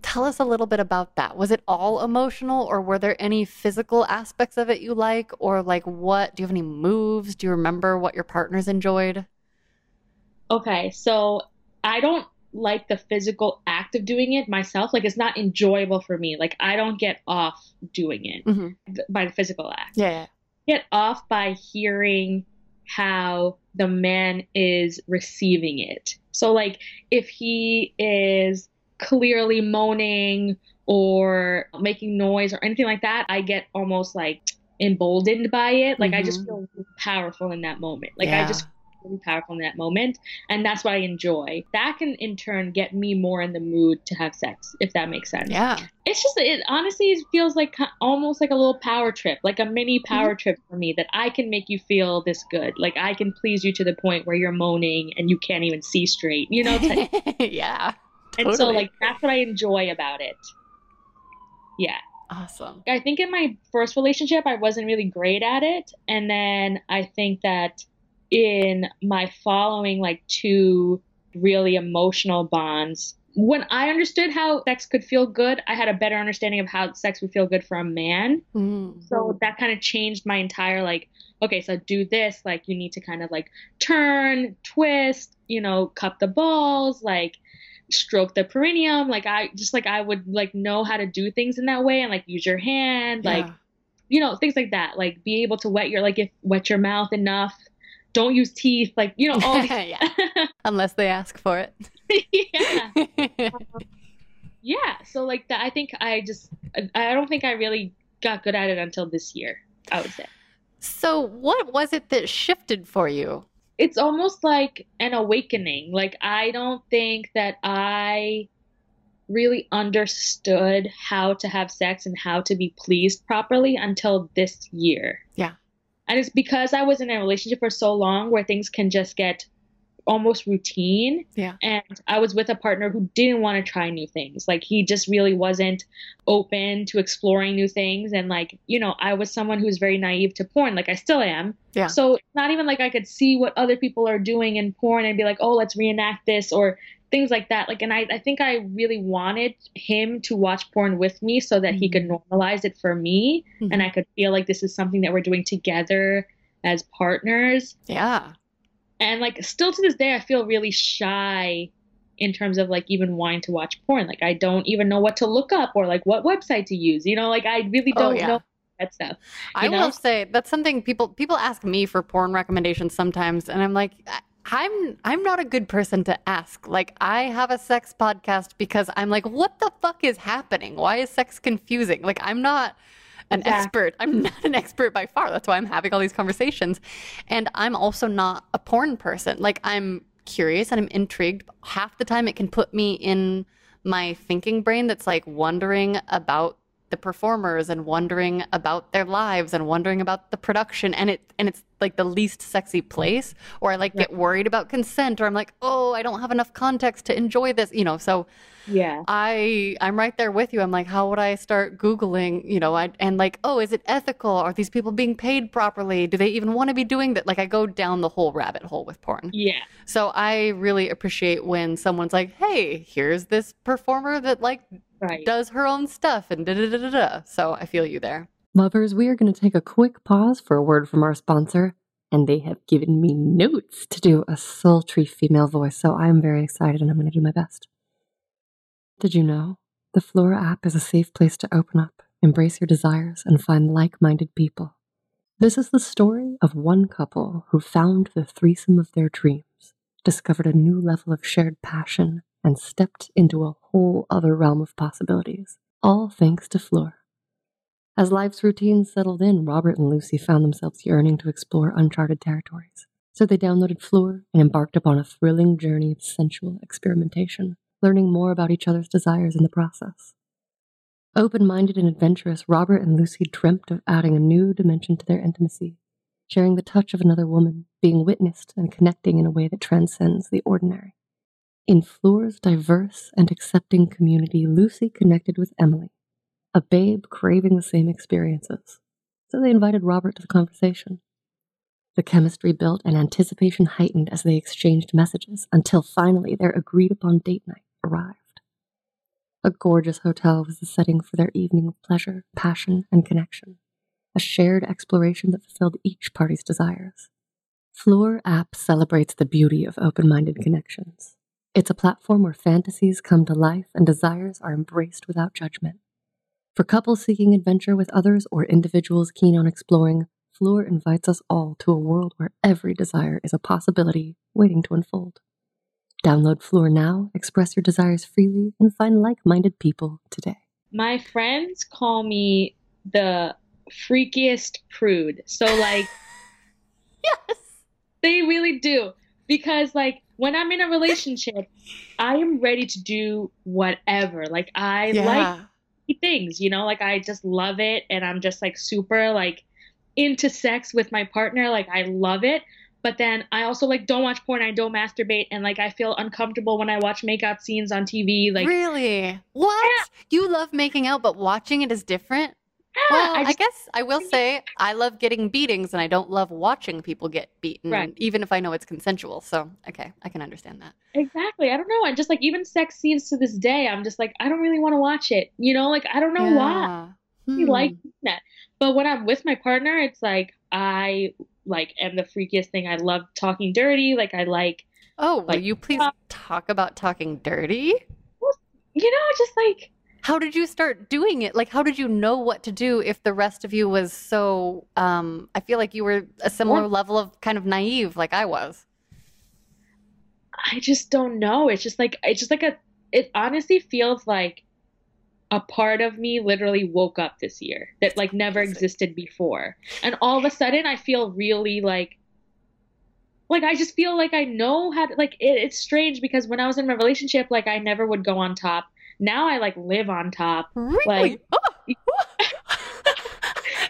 Tell us a little bit about that. Was it all emotional or were there any physical aspects of it you like or like what? Do you have any moves? Do you remember what your partners enjoyed? Okay, so I don't like the physical act of doing it myself. Like it's not enjoyable for me. Like I don't get off doing it Mhm. th- by the physical act. Yeah, yeah. Get off by hearing how the man is receiving it. So like if he is clearly moaning or making noise or anything like that, I get almost like emboldened by it. Like I just Mhm. feel powerful in that moment. Like Yeah. I just powerful in that moment and that's what i enjoy that can in turn get me more in the mood to have sex if that makes sense Yeah. it's just it honestly feels like almost like a little power trip like a mini Mm-hmm. power trip for me that i can make you feel this good like i can please you to the point where you're moaning and you can't even see straight you know [LAUGHS] yeah. and so like that's what i enjoy about it yeah Awesome. I think in my first relationship, I wasn't really great at it. And then I think that in my following like two really emotional bonds when I understood how sex could feel good, I had a better understanding of how sex would feel good for a man. Mm-hmm. So that kind of changed my entire like, okay, so do this, like you need to kind of like turn, twist, you know, cup the balls, like stroke the perineum. Like I just like I would like know how to do things in that way and like use your hand, yeah. like you know, things like that. Like be able to wet your like if wet your mouth enough. Don't use teeth, like you know, all [LAUGHS] these- unless they ask for it. [LAUGHS] yeah. um, yeah. So like that, I think I just, I don't think I really got good at it until this year. I would say. So what was it that shifted for you? It's almost like an awakening. Like I don't think that I really understood how to have sex and how to be pleased properly until this year. Yeah. And it's because I was in a relationship for so long where things can just get almost routine. Yeah. And I was with a partner who didn't want to try new things. Like he just really wasn't open to exploring new things. And like, you know, I was someone who's very naive to porn. Like I still am. Yeah. So it's not even like I could see what other people are doing in porn and be like, oh, let's reenact this or things like that. Like, and I, I think I really wanted him to watch porn with me so that mm-hmm. he could mm-hmm. normalize it for me. Mm-hmm. And I could feel like this is something that we're doing together as partners. Yeah and like still to this day i feel really shy in terms of like even wanting to watch porn like i don't even know what to look up or like what website to use you know like i really oh, don't oh, yeah. know that stuff i know? will say that's something people people ask me for porn recommendations sometimes and i'm like I'm I'm not a good person to ask. Like I have a sex podcast because I'm like, what the fuck is happening? Why is sex confusing? Like I'm not an yeah. expert. I'm [LAUGHS] not an expert by far. That's why I'm having all these conversations. And I'm also not a porn person. Like I'm curious and I'm intrigued. Half the time it can put me in my thinking brain that's like wondering about the performers and wondering about their lives and wondering about the production and it and it's like the least sexy place or I like get worried about consent or I'm like, "Oh, I don't have enough context to enjoy this." You know, so yeah. I I'm right there with you. I'm like, how would I start googling, you know, I and like, "Oh, is it ethical? Are these people being paid properly? Do they even want to be doing that?" Like I go down the whole rabbit hole with porn. Yeah. So I really appreciate when someone's like, "Hey, here's this performer that like right. does her own stuff and da da da da da. So I feel you there. Lovers, we are going to take a quick pause for a word from our sponsor, and they have given me notes to do a sultry female voice, so I'm very excited and I'm going to do my best. Did you know? The Fleur app is a safe place to open up, embrace your desires, and find like minded people. This is the story of one couple who found the threesome of their dreams, discovered a new level of shared passion, and stepped into a whole other realm of possibilities, all thanks to Fleur. As life's routines settled in, Robert and Lucy found themselves yearning to explore uncharted territories. So they downloaded Fleur and embarked upon a thrilling journey of sensual experimentation, learning more about each other's desires in the process. Open minded and adventurous, Robert and Lucy dreamt of adding a new dimension to their intimacy, sharing the touch of another woman, being witnessed and connecting in a way that transcends the ordinary. In Fleur's diverse and accepting community, Lucy connected with Emily, a babe craving the same experiences. So they invited Robert to the conversation. The chemistry built and anticipation heightened as they exchanged messages until finally their agreed upon date night arrived. A gorgeous hotel was the setting for their evening of pleasure, passion, and connection, a shared exploration that fulfilled each party's desires. Fleur app celebrates the beauty of open minded connections it's a platform where fantasies come to life and desires are embraced without judgment. For couples seeking adventure with others or individuals keen on exploring, Fleur invites us all to a world where every desire is a possibility waiting to unfold. Download Fleur now, express your desires freely, and find like minded people today. My friends call me the freakiest prude. So, like, [LAUGHS] yes, they really do. Because, like, when I'm in a relationship, I am ready to do whatever. Like I yeah. like things, you know, like I just love it and I'm just like super like into sex with my partner. Like I love it. But then I also like don't watch porn, I don't masturbate, and like I feel uncomfortable when I watch makeout scenes on TV. Like Really? What? Yeah. You love making out, but watching it is different? Well, I I, guess I will say I love getting beatings and I don't love watching people get beaten, Right. even if I know it's consensual. So, okay, I can understand that. exactly. I don't know. And just like even sex scenes to this day, I'm just like I don't really want to watch it. You know, like I don't know why. Yeah. Like Hmm. doing that. But when I'm with my partner, it's like I like am the freakiest thing. I love talking dirty. Like I like Oh, will like, you please talk about talking dirty? you know, just like How did you start doing it? Like, how did you know what to do if the rest of you was so, um, I feel like you were a similar level of kind of naive like I was. I just don't know. It's just like it's just like a it honestly feels like a part of me literally woke up this year that like never existed before. And all of a sudden I feel really like like I just feel like I know how to like it, it's strange because when I was in my relationship like I never would go on top. Now I like live on top. Really? Like- oh. [LAUGHS]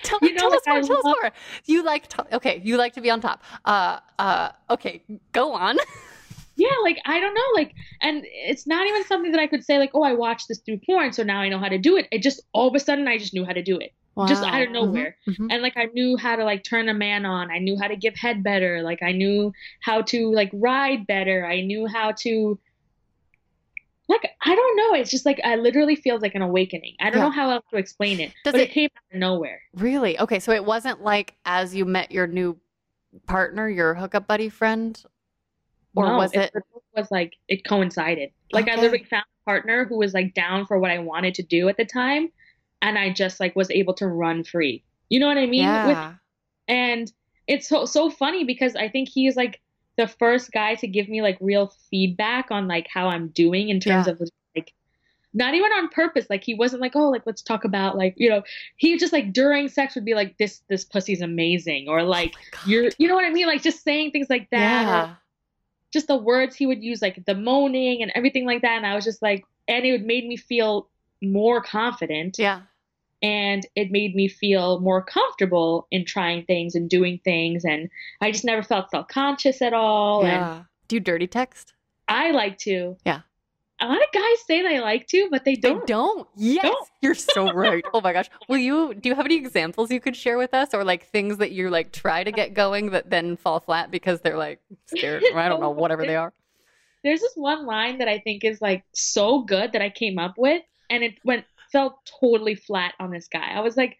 tell You know, tell us more. I Tell us more. You like to, okay. You like to be on top. Uh, uh. Okay, go on. [LAUGHS] Yeah, like I don't know, like, and it's not even something that I could say like, oh, I watched this through porn, so now I know how to do it. It just all of a sudden I just knew how to do it, just out of Wow. nowhere. Mhm, mhm. And like I knew how to like turn a man on. I knew how to give head better. Like I knew how to like ride better. I knew how to like I don't know. It's just like I literally feels like an awakening. I don't Yeah. know how else to explain it, Does but it- it came out of nowhere. Really? Okay, so it wasn't like as you met your new partner, your hookup buddy friend, or No, was it? It was like it coincided. Like I literally found a partner who was like down for what I wanted to do at the time, and I just like was able to run free. You know what I mean? With Yeah. and it's so so funny because I think he is like the first guy to give me like real feedback on like how I'm doing in terms Yeah. of like not even on purpose like he wasn't like oh like let's talk about like you know he just like during sex would be like this this pussy's amazing or oh like God. you're you know what I mean like just saying things like that Yeah. just the words he would use like the moaning and everything like that and I was just like and it made me feel more confident Yeah. And it made me feel more comfortable in trying things and doing things and i just never felt self-conscious at all and Yeah. Do you dirty text? i like to Yeah. a lot of guys say they like to but they They don't they don't. Yes, Don't. [LAUGHS] you're so right. Oh my gosh. Will you? Do you have any examples you could share with us, or like things that you like try to get going that then fall flat because they're like scared, or I don't know, whatever they are. [LAUGHS] there's this one line that i think is like so good that i came up with and it went felt totally flat on this guy. I was like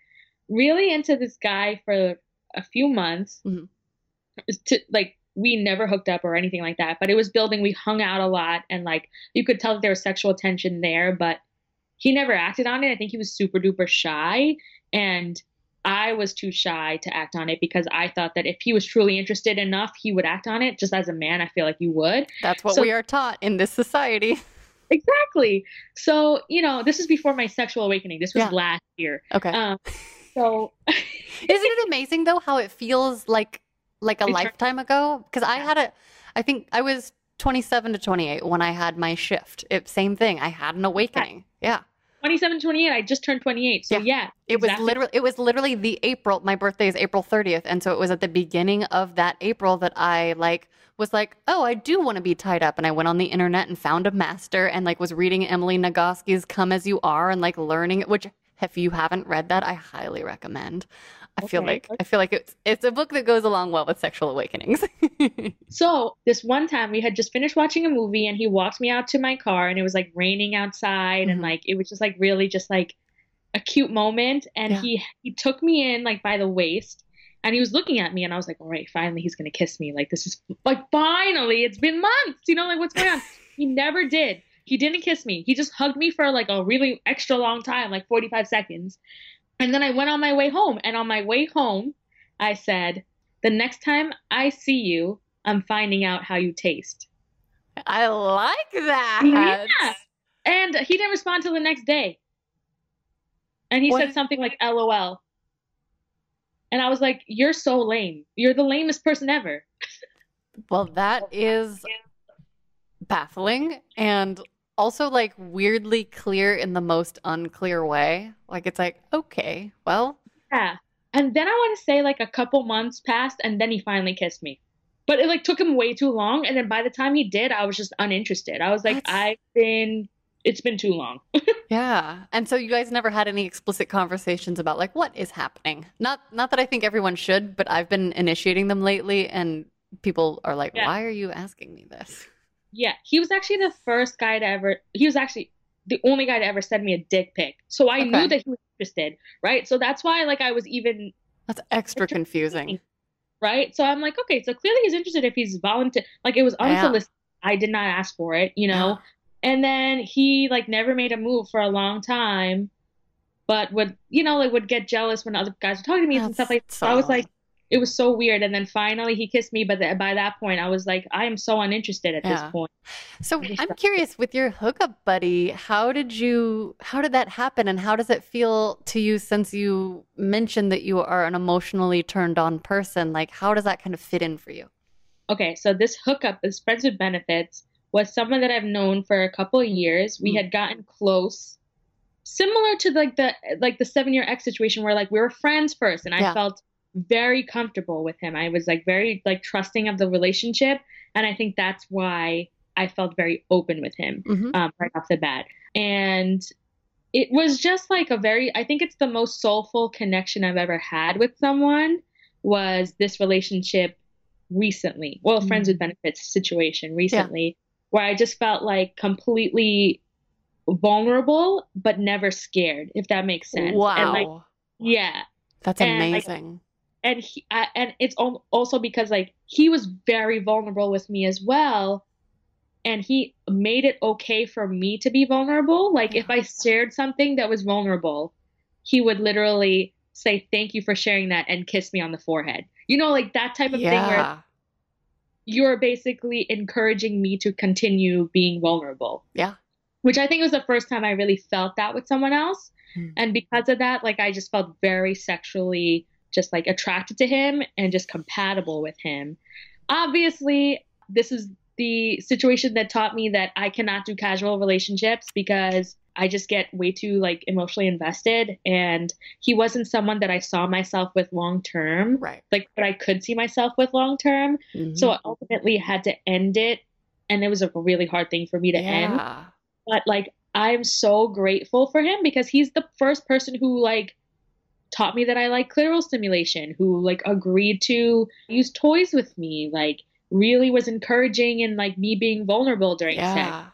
really into this guy for a few months. Mhm. to like we never hooked up or anything like that but it was building. We hung out a lot and like you could tell that there was sexual tension there but he never acted on it. I think he was super duper shy and i was too shy to act on it because i thought that if he was truly interested enough he would act on it. Just as a man i feel like you would. That's what So- we are taught in this society. [LAUGHS] exactly so you know this is before my sexual awakening this was Yeah. last year Okay. um [LAUGHS] so Isn't it amazing though how it feels like like a Etern- lifetime ago? Because I had a, I think I was 27 to 28 when I had my shift. It same thing. I had an awakening. Yeah. 27 28 i just turned 28 so Yeah. yeah, It was literally it was literally the April. My birthday is April 30th, and so it was at the beginning of that April that I like was like, oh, I do want to be tied up, and I went on the internet and found a master and like was reading Emily Nagoski's "Come as You Are" and like learning. Which if you haven't read that, I highly recommend. I feel like I feel like it's it's a book that goes along well with sexual awakenings. [LAUGHS] So this one time we had just finished watching a movie and he walked me out to my car and it was like raining outside and Mhm. like it was just like really just like a cute moment and Yeah. he he took me in like by the waist and he was looking at me and I was like, all right, finally he's gonna kiss me. Like this is like finally, it's been months, you know, like what's going on? [LAUGHS] he never did. He didn't kiss me. He just hugged me for like a really extra long time, like 45 seconds. And then I went on my way home. And on my way home, I said, the next time I see you, I'm finding out how you taste. I like that. Yeah. And he didn't respond till the next day. And he What said something like LOL. And I was like, You're so lame. You're the lamest person ever. Well, that is baffling and also like weirdly clear in the most unclear way. Like it's like, okay, well, Yeah. And then I want to say like a couple months passed and then he finally kissed me. But it like took him way too long. And then by the time he did, I was just uninterested. I was like, That's- I've been it's been too long. [LAUGHS] yeah. And so you guys never had any explicit conversations about like what is happening. Not not that I think everyone should, but I've been initiating them lately and people are like, Yeah. "Why are you asking me this?" Yeah, he was actually the first guy to ever. He was actually the only guy to ever send me a dick pic. So I Okay. knew that he was interested, right? So that's why like I was even That's extra confusing. right. So I'm like, okay, so clearly he's interested if he's volunteer. Like it was Yeah. unsolicited. I did not ask for it, you know. And then he like never made a move for a long time, but would you know like would get jealous when other guys were talking to me and stuff like. That's So I was like, it was so weird. And then finally he kissed me, but th- by that point I was like, I am so uninterested at Yeah. this point. So [LAUGHS] I'm curious with your hookup buddy, how did you how did that happen and how does it feel to you since you mentioned that you are an emotionally turned on person? Like how does that kind of fit in for you? Okay, so this hookup, this friends with benefits, was someone that I've known for a couple of years. We Mm. had gotten close, similar to like the like the seven year ex situation where like we were friends first, and I Yeah. felt very comfortable with him. I was like very like trusting of the relationship, and I think that's why I felt very open with him Mhm. um, right off the bat. And it was just like a very, I think it's the most soulful connection I've ever had with someone was this relationship recently. Well, friends Mm. with benefits situation recently, where I just felt like completely vulnerable, but never scared, if that makes sense. Wow. And like, yeah That's and, like, amazing. And he, uh, and it's also because like he was very vulnerable with me as well and he made it okay for me to be vulnerable like if i shared something that was vulnerable he would literally say thank you for sharing that and kiss me on the forehead you know like that type of thing where yeah. you're basically encouraging me to continue being vulnerable Yeah. which i think was the first time i really felt that with someone else Hmm. and because of that like i just felt very sexually just like attracted to him and just compatible with him. Obviously this is the situation that taught me that i cannot do casual relationships because i just get way too like emotionally invested. And he wasn't someone that i saw myself with long term Right. like but i could see myself with long term. Mhm. so I ultimately had to end it. And it was a really hard thing for me to end. But like I'm so grateful for him because he's the first person who like taught me that I like clitoral stimulation, who like agreed to use toys with me, like really was encouraging and like me being vulnerable during sex. Yeah.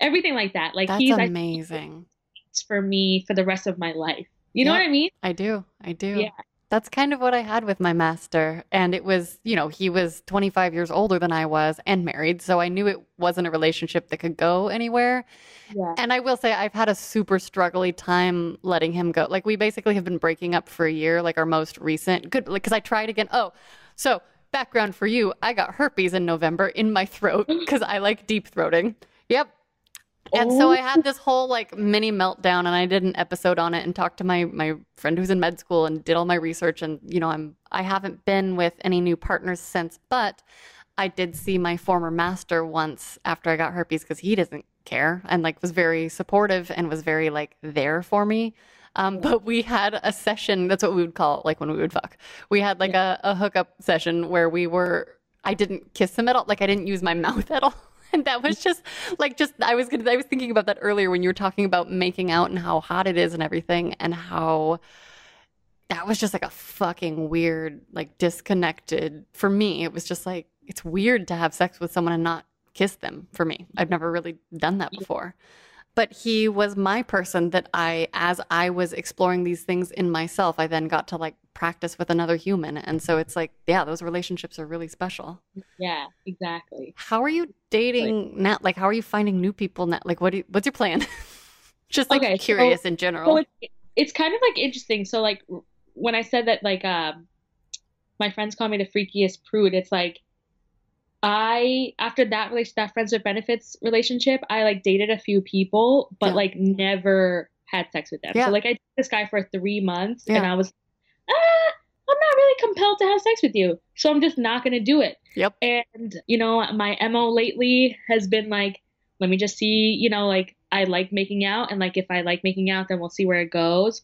Everything like that. Like That's he's amazing. for me for the rest of my life. You know what I mean? I do. I do. Yeah. That's kind of what I had with my master. And it was, you know, he was 25 years older than I was and married. So I knew it wasn't a relationship that could go anywhere. Yeah. And I will say, I've had a super struggly time letting him go. Like, we basically have been breaking up for a year, like our most recent. Good, because I tried again. Oh, so background for you I got herpes in November in my throat because I like deep throating. Yep. And so I had this whole like mini meltdown and I did an episode on it and talked to my my friend who's in med school and did all my research and you know I'm I haven't been with any new partners since but I did see my former master once after I got herpes because he doesn't care and like was very supportive and was very like there for me. Um, but we had a session, that's what we would call it, like when we would fuck. We had like a, a hookup session where we were I didn't kiss him at all, like I didn't use my [LAUGHS] mouth at all. And [LAUGHS] that was just like just I was gonna I was thinking about that earlier when you were talking about making out and how hot it is and everything and how that was just like a fucking weird, like disconnected for me. It was just like it's weird to have sex with someone and not kiss them for me. I've never really done that before. But he was my person that I, as I was exploring these things in myself, I then got to like practice with another human. And so it's like, yeah, those relationships are really special. Yeah, exactly. How are you dating now? Like, how are you finding new people now? Like, what do you, what's your plan? [LAUGHS] Just like Okay, so- curious in general. it, it's kind of like interesting. So like when I said that like um my friends call me the freakiest prude, it's like I after that relation that friends with benefits relationship, I like dated a few people, but Yeah. like never had sex with them. Yeah. So like I dated this guy for three months and I was ah, [GASPS] I'm not really compelled to have sex with you. So I'm just not gonna do it. Yep. And you know, my MO lately has been like, let me just see, you know, like I like making out and like if I like making out, then we'll see where it goes.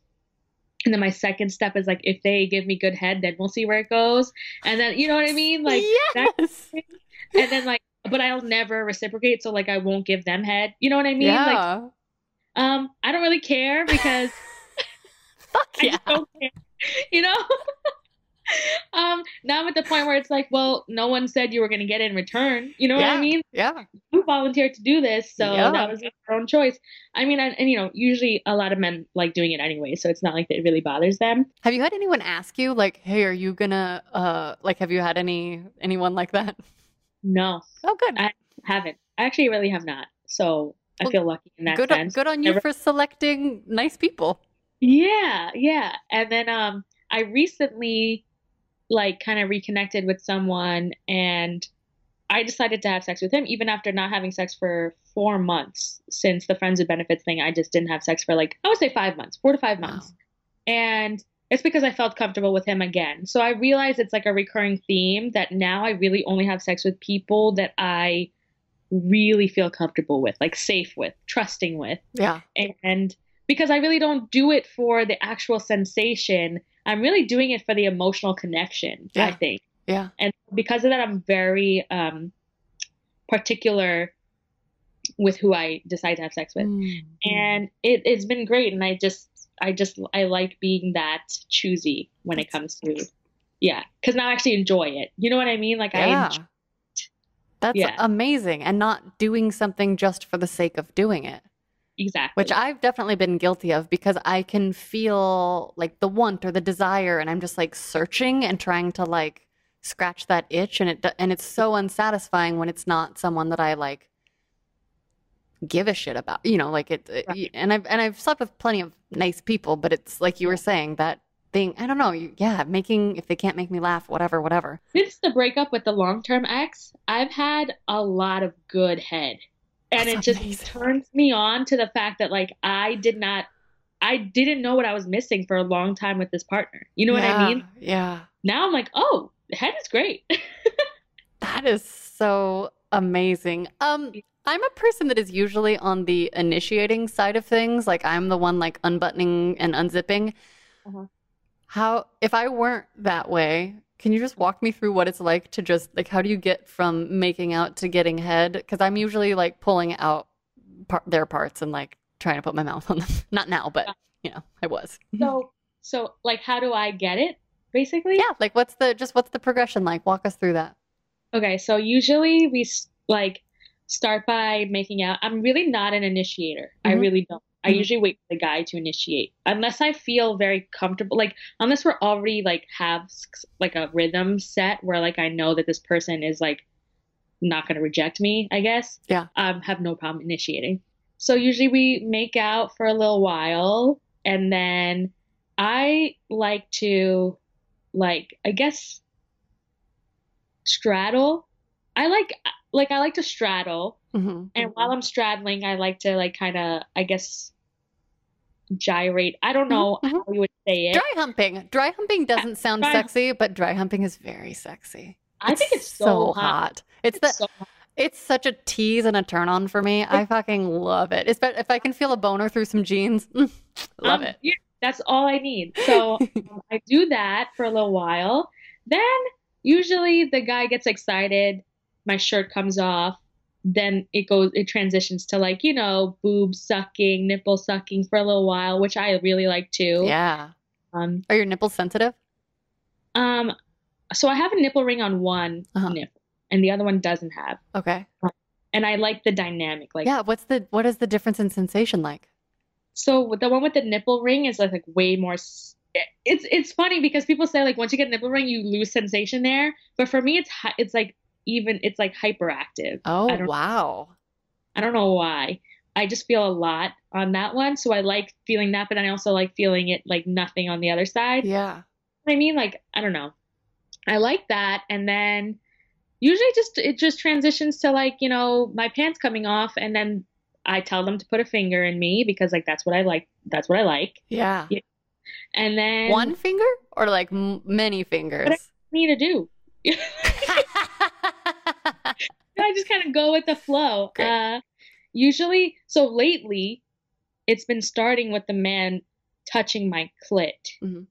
And then my second step is like if they give me good head, then we'll see where it goes. And then you know what I mean? Like yes. [LAUGHS] and then like but I'll never reciprocate. So like I won't give them head. You know what I mean? Like yeah. um, I don't really care because [LAUGHS] Fuck I yeah. just don't care. [LAUGHS] You know? [LAUGHS] um, now I'm at the point where it's like, well, no one said you were gonna get it in return. You know what I mean? Yeah. You volunteered to do this, so Yeah. that was your own choice. I mean, and, and you know, usually a lot of men like doing it anyway, so it's not like it really bothers them. Have you had anyone ask you like, "Hey, are you gonna uh like have you had any anyone like that?" No, Oh, good. I haven't. I actually really have not. So I Well, feel lucky in that good on, sense. good on you Never- for selecting nice people. Yeah, yeah. And then um I recently like kind of reconnected with someone and I decided to have sex with him even after not having sex for 4 months since the friends with benefits thing. I just didn't have sex for like I would say 5 months, 4 to 5 Wow. months. And it's because I felt comfortable with him again. So I realized it's like a recurring theme that now I really only have sex with people that I really feel comfortable with, like safe with, trusting with Yeah. and because I really don't do it for the actual sensation, I'm really doing it for the emotional connection. I think, Yeah. and because of that, I'm very um, particular with who I decide to have sex with, Mm. and it, it's been great. And I just, I just, I like being that choosy when it comes to, yeah, because now I actually enjoy it. You know what I mean? Like I Yeah. enjoy, That's Yeah. amazing. And not doing something just for the sake of doing it, exactly. which I've definitely been guilty of because I can feel like the want or the desire and I'm just like searching and trying to like scratch that itch and it and it's so unsatisfying when it's not someone that I like give a shit about. You know, like it, Right. and I've and I've slept with plenty of nice people, but it's like you were saying that thing, I don't know, you, yeah, making if they can't make me laugh, whatever, whatever. Since the breakup with the long term ex, I've had a lot of good head. And That's it just amazing. turns me on to the fact that like I did not I didn't know what I was missing for a long time with this partner. You know what I mean? Yeah. Now I'm like, oh, head is great. [LAUGHS] That is so amazing. Um, I'm a person that is usually on the initiating side of things. Like I'm the one like unbuttoning and unzipping. Uh-huh. How if I weren't that way, can you just walk me through what it's like to just like how do you get from making out to getting head? Because I'm usually like pulling out par- their parts and like trying to put my mouth on them. [LAUGHS] Not now, but you know, I was. so so like how do I get it? Basically? Yeah, like what's the just what's the progression like? Walk us through that. Okay, so usually we like start by making out. I'm really not an initiator. I Mhm. really don't. I Mhm. usually wait for the guy to initiate unless I feel very comfortable. Like unless we're already like have like a rhythm set where like I know that this person is like not gonna reject me. I guess. Yeah. Um, have no problem initiating. So usually we make out for a little while, and then I like to like I guess straddle. I like like I like to straddle, hmm and while I'm straddling, I like to like kind of I guess gyrate. I don't know mhm. how you would say it. Dry humping. Dry humping doesn't sound dry- sexy, but dry humping is very sexy. I think it's so, hot. It's the It's so hot. it's such a tease and a turn on for me. I fucking love it. It's if I can feel a boner through some jeans, [LAUGHS] love Um, it. yeah, that's all I need. So [LAUGHS] um, I do that for a little while. Then usually the guy gets excited, my shirt comes off, then it goes it transitions to like, you know, boob sucking, nipple sucking for a little while, which I really like too. Yeah. Um Are your nipples sensitive? um so I have a nipple ring on one Uh-huh. nipple and the other one doesn't have. Okay. And I like the dynamic. Like yeah. What's the what is the difference in sensation like? So the one with the nipple ring is like, like way more. s- It's it's funny because people say like once you get a nipple ring you lose sensation there, but for me it's it's like even it's like hyperactive. Oh I wow. I don't know why. I just feel a lot on that one, so I like feeling that, but then I also like feeling it like nothing on the other side. Yeah. I mean, like I don't know. I like that, and then usually just it just transitions to like you know my pants coming off, and then I tell them to put a finger in me because like that's what I like. That's what I like. Yeah. Yeah. And then One finger or like m- many fingers? me to do. [LAUGHS] I just kind of go with the flow. Uh, usually, so lately, it's been starting with the man touching my clit. Mhm.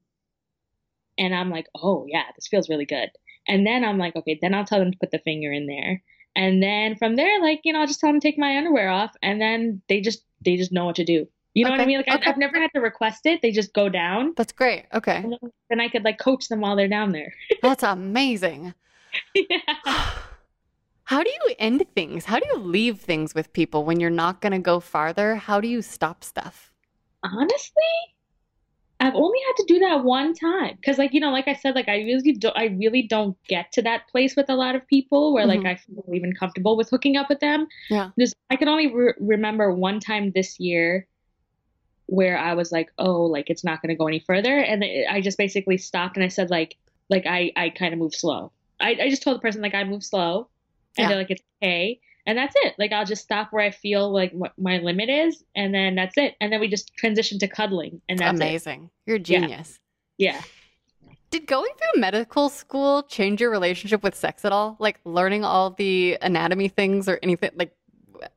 And I'm like, oh, yeah, this feels really good. And then I'm like, okay, then I'll tell them to put the finger in there. And then from there, like, you know, I'll just tell them to take my underwear off and then they just they just know what to do. You know what I mean? Like okay. I've never had to request it. They just go down. That's great. Okay. And then, then I could like coach them while they're down there. That's amazing. [LAUGHS] yeah. [SIGHS] [LAUGHS] How do you end things? How do you leave things with people when you're not going to go farther? How do you stop stuff? Honestly, I've only had to do that one time because, like you know, like I said, like I really don't, I really don't get to that place with a lot of people where like Mhm. I feel even comfortable with hooking up with them. Yeah. Just I can only re- remember one time this year where I was like, oh, like it's not going to go any further, and it, I just basically stopped and I said like, like I I kind of move slow. I I just told the person like I move slow, and Yeah. they're like it's okay. And that's it. Like I'll just stop where I feel like what my limit is, and then that's it. And then we just transition to cuddling, and that's it. Amazing. You're a Yeah. genius. Yeah. Did going through medical school change your relationship with sex at all? Like learning all the anatomy things or anything like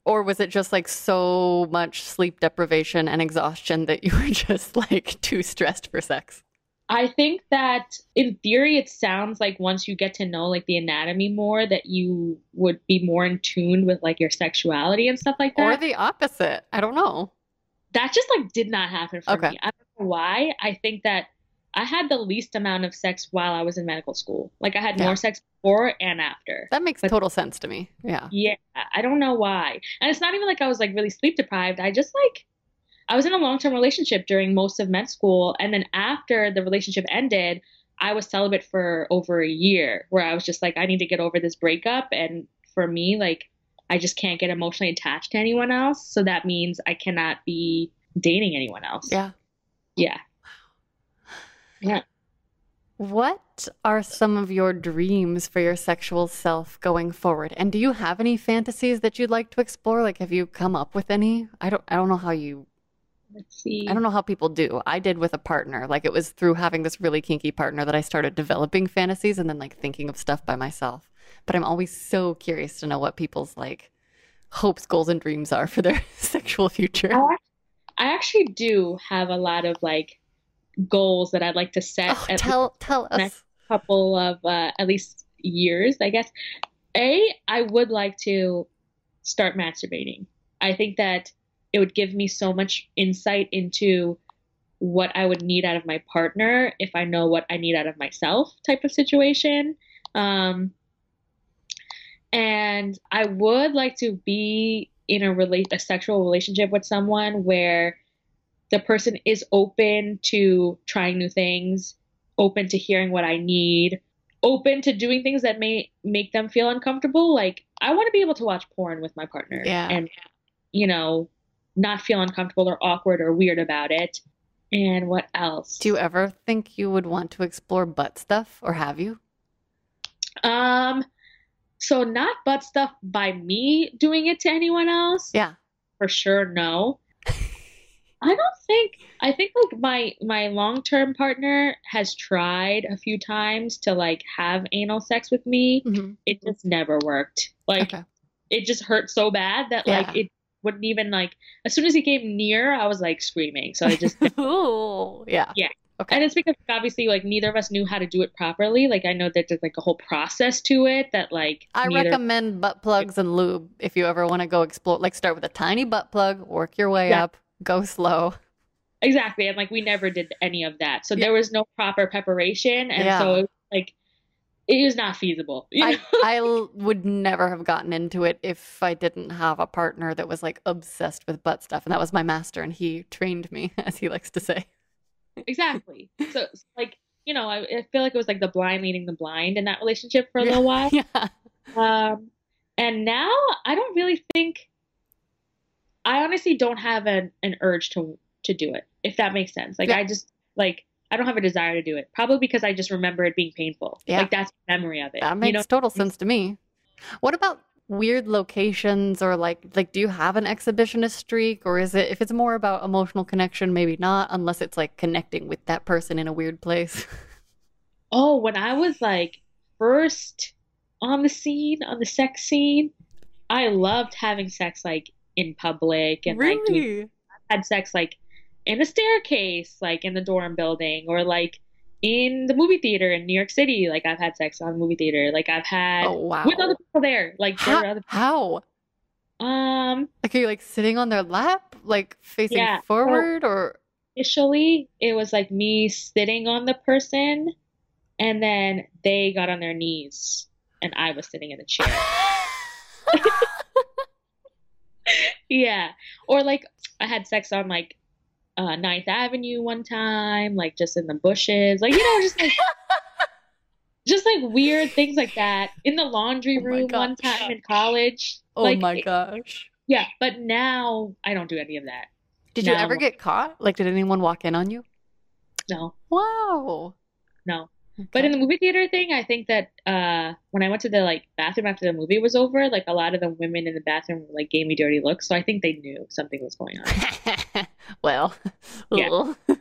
or was it just like so much sleep deprivation and exhaustion that you were [LAUGHS] just like too stressed for sex? I think that in theory, it sounds like once you get to know like the anatomy more, that you would be more in tune with like your sexuality and stuff like that. Or the opposite? I don't know. that just like did not happen for Okay. me. I don't know why. I think that I had the least amount of sex while I was in medical school. Like I had Yeah. more sex before and after. That makes But- total sense to me. Yeah. Yeah, I don't know why. And it's not even like I was like really sleep deprived. I just like I was in a long-term relationship during most of med school and then after the relationship ended, I was celibate for over a year where I was just like I need to get over this breakup and for me like I just can't get emotionally attached to anyone else, so that means I cannot be dating anyone else. Yeah. Yeah. Yeah. What are some of your dreams for your sexual self going forward? And do you have any fantasies that you'd like to explore? Like have you come up with any? I don't I don't know how you Let's see. I don't know how people do. I did with a partner. Like it was through having this really kinky partner that I started developing fantasies and then like thinking of stuff by myself. But I'm always so curious to know what people's like hopes, goals, and dreams are for their [LAUGHS] sexual future. I I actually do have a lot of like goals that I'd like to set Oh, tell tell us. next couple of uh, at least years, I guess. A, I would like to start masturbating. I think that it would give me so much insight into what I would need out of my partner if I know what I need out of myself, type of situation. Um, and I would like to be in a relate a sexual relationship with someone where the person is open to trying new things, open to hearing what I need, open to doing things that may make them feel uncomfortable. Like I want to be able to watch porn with my partner Yeah. and you know, not feel uncomfortable or awkward or weird about it. And what else? Do you ever think you would want to explore butt stuff or have you? Um, so not butt stuff by me doing it to anyone else. Yeah. For sure, no. [LAUGHS] I don't think I think like my my long-term partner has tried a few times to like have anal sex with me. Mhm. It just never worked. Like Okay. it just hurt so bad that like it wouldn't even like as soon as he came near, I was like screaming. So I just [LAUGHS] Ooh, yeah. Yeah. Okay. And it's because obviously like neither of us knew how to do it properly. Like I know that there's like a whole process to it that like I neither recommend butt plugs and lube if you ever want to go explore. Like, start with a tiny butt plug, work your way Yeah. up, go slow. exactly and like we never did any of that. So Yeah. there was no proper preparation and Yeah. so it was, like it was not feasible. You [LAUGHS] I, know? Would never have gotten into it if I didn't have a partner that was like obsessed with butt stuff. And that was my master, and he trained me, [LAUGHS] as he likes to say. exactly. So [LAUGHS] it's like, you know, I, I feel like it was like the blind leading the blind in that relationship for a little while. Yeah. Um, and now I don't really think I honestly don't have an, an urge to to do it, if that makes sense. Like Yeah. I just like I don't have a desire to do it. Probably because I just remember it being painful. Yeah. Like that's memory of it. That makes you know? total sense to me. What about weird locations or like like do you have an exhibitionist streak or is it if it's more about emotional connection maybe not unless it's like connecting with that person in a weird place [LAUGHS] Oh, when I was like first on the scene, on the sex scene, I loved having sex like in public and like doing had sex like in a staircase, like in the dorm building, or like in the movie theater in New York City. Like I've had sex on the movie theater. Like I've had Oh wow. with other people there. Like there How? other How? um Like are you like sitting on their lap, like facing Yeah. forward, or initially it was like me sitting on the person and then they got on their knees and I was sitting in the chair. [LAUGHS] [LAUGHS] Yeah. Or like I had sex on like uh Ninth Avenue one time, like just in the bushes. Like, you know, just like [LAUGHS] just like weird things like that. In the laundry Oh room one time in college. oh like my gosh. yeah, but now I don't do any of that. Did you ever get caught? Like, did anyone walk in on you? No. Wow. No. But in the movie theater thing, I think that uh when I went to the like bathroom after the movie was over, like a lot of the women in the bathroom like gave me dirty looks, so I think they knew something was going on. [LAUGHS] [LAUGHS] well, [LAUGHS] Yeah. [LAUGHS]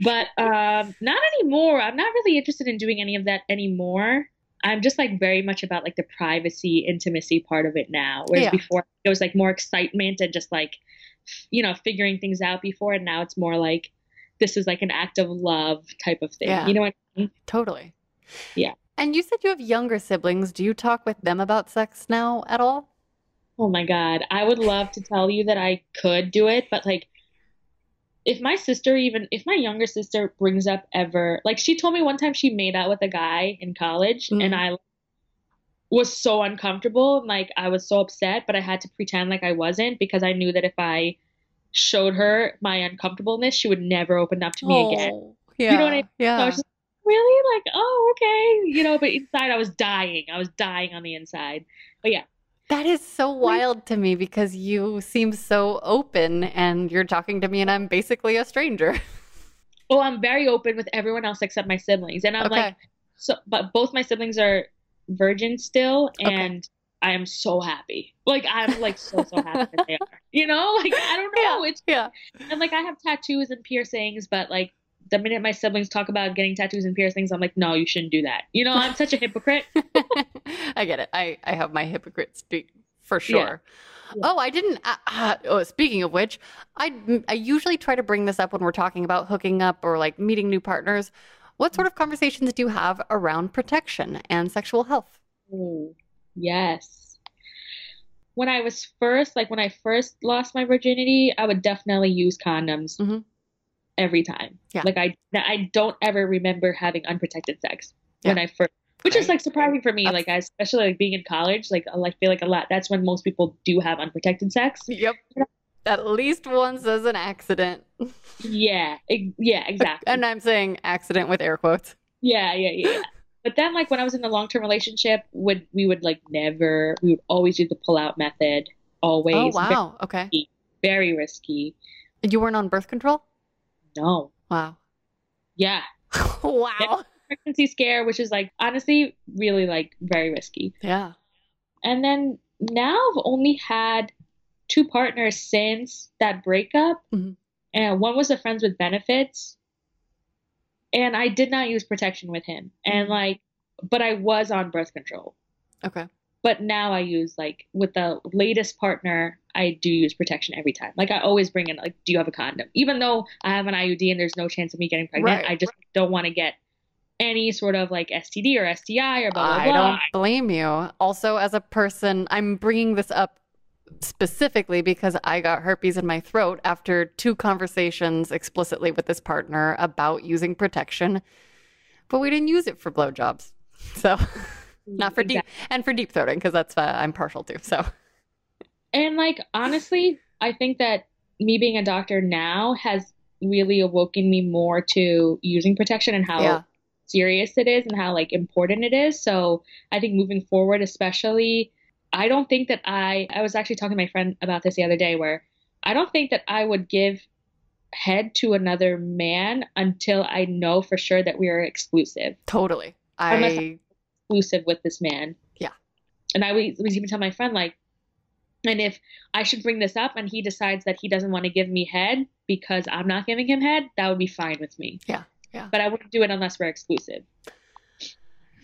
But um, not anymore. I'm not really interested in doing any of that anymore. I'm just like very much about like the privacy, intimacy part of it now. Whereas Yeah. before it was like more excitement and just like, you know, figuring things out before. And now it's more like this is like an act of love type of thing. Yeah. You know what I mean? totally. Yeah. And you said you have younger siblings. Do you talk with them about sex now at all? Oh my God. I would love to tell you that I could do it, but like, if my sister even if my younger sister brings up ever like she told me one time she made out with a guy in college Mhm. and I was so uncomfortable and like I was so upset but I had to pretend like I wasn't because I knew that if I showed her my uncomfortableness she would never open up to me again. Oh, Yeah. know what I mean? Yeah. So I was just really like, oh, okay, you know, but inside I was dying. I was dying on the inside. But yeah, That is so wild to me because you seem so open and you're talking to me and I'm basically a stranger. [LAUGHS] oh, I'm very open with everyone else except my siblings, and I'm okay. like, so, but both my siblings are virgins still, Okay. and I am so happy. Like I'm like so so happy that they [LAUGHS] are. You know, like I don't know. It's yeah. and like I have tattoos and piercings, but like the minute my siblings talk about getting tattoos and piercings, I'm like, no, you shouldn't do that. You know, I'm such a hypocrite. [LAUGHS] I get it. I, I have my hypocrite speak for sure. Yeah. Oh, I didn't. Uh, uh, oh, speaking of which, I I usually try to bring this up when we're talking about hooking up or like meeting new partners. What sort of conversations do you have around protection and sexual health? Ooh, yes. When I was first, like when I first lost my virginity, I would definitely use condoms Mhm. Every time. Yeah. Like I, I don't ever remember having unprotected sex when I first, which is like surprising for me. That's- Like I, especially like being in college, like I like feel like a lot. That's when most people do have unprotected sex. Yep. At least once as an accident. Yeah, ex- yeah, exactly. And I'm saying accident with air quotes. Yeah, yeah, yeah. yeah. But then, like when I was in the long term relationship, would we would like never, we would always do the pull out method. Always. Oh, Ve- wow. Okay. very risky. You weren't on birth control? No. Wow. Yeah. [LAUGHS] wow. Pregnancy scare, which is like honestly really like very risky. Yeah. And then now I've only had two partners since that breakup. Mhm. And one was a friends with benefits. And I did not use protection with him. And Mhm. like, but I was on birth control. Okay. But now I use like with the latest partner, I do use protection every time. Like I always bring in like, do you have a condom? Even though I have an IUD and there's no chance of me getting pregnant, Right. I just don't want to get any sort of like STD or STI or blah blah blah. I don't blame you. Also, as a person, I'm bringing this up specifically because I got herpes in my throat after two conversations explicitly with this partner about using protection, but we didn't use it for blowjobs. So, [LAUGHS] not for deep and for deep throating because that's uh, I'm partial to. So, And like honestly, I think that me being a doctor now has really awoken me more to using protection and how yeah. serious it is and how like important it is. So I think moving forward, especially, I don't think that I I was actually talking to my friend about this the other day where I don't think that I would give head to another man until I know for sure that we are exclusive. Totally. I Exclusive with this man. Yeah. And I was, even tell my friend like and if I should bring this up and he decides that he doesn't want to give me head because I'm not giving him head, that would be fine with me. Yeah, yeah. But I wouldn't do it unless we're exclusive.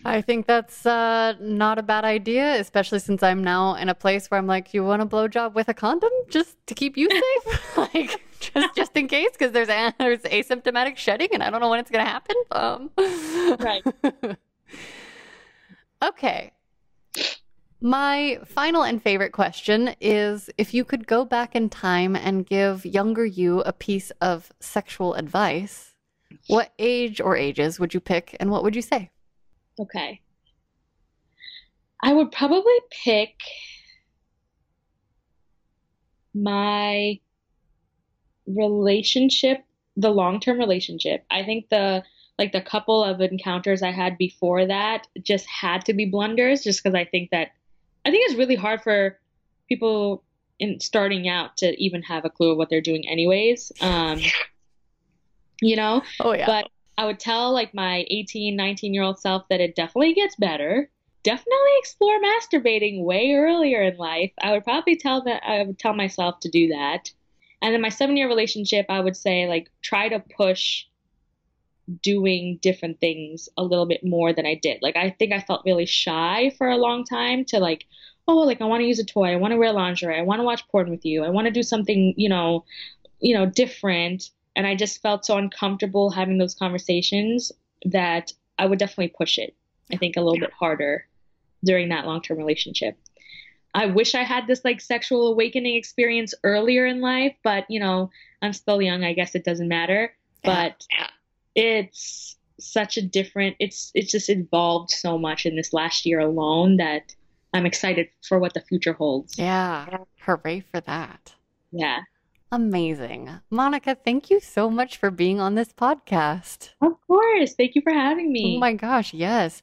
I think that's uh, not a bad idea, especially since I'm now in a place where I'm like, you want a blowjob with a condom just to keep you [LAUGHS] safe, [LAUGHS] like just just in case, because there's a- there's asymptomatic shedding, and I don't know when it's gonna happen. Um, Right. [LAUGHS] okay. My final and favorite question is if you could go back in time and give younger you a piece of sexual advice, what age or ages would you pick and what would you say? Okay. I would probably pick my relationship, the long-term relationship. I think the like the couple of encounters I had before that just had to be blunders just because I think that I think it's really hard for people in starting out to even have a clue of what they're doing anyways. Um, you know? Oh, yeah. But I would tell like my 18, 19 year old self that it definitely gets better. Definitely explore masturbating way earlier in life. I would probably tell that I would tell myself to do that. And then my seven year relationship, I would say like try to push doing different things a little bit more than I did. Like I think I felt really shy for a long time to like, oh, like I want to use a toy, I want to wear lingerie, I want to watch porn with you, I want to do something, you know, you know, different. And I just felt so uncomfortable having those conversations that I would definitely push it. I think a little bit harder during that long term relationship. I wish I had this like sexual awakening experience earlier in life, but you know, I'm still young. I guess it doesn't matter. But it's such a different it's it's just evolved so much in this last year alone that I'm excited for what the future holds. Yeah. Hooray for that. Yeah. Amazing. Monica, thank you so much for being on this podcast. Of course. Thank you for having me. Oh my gosh, yes.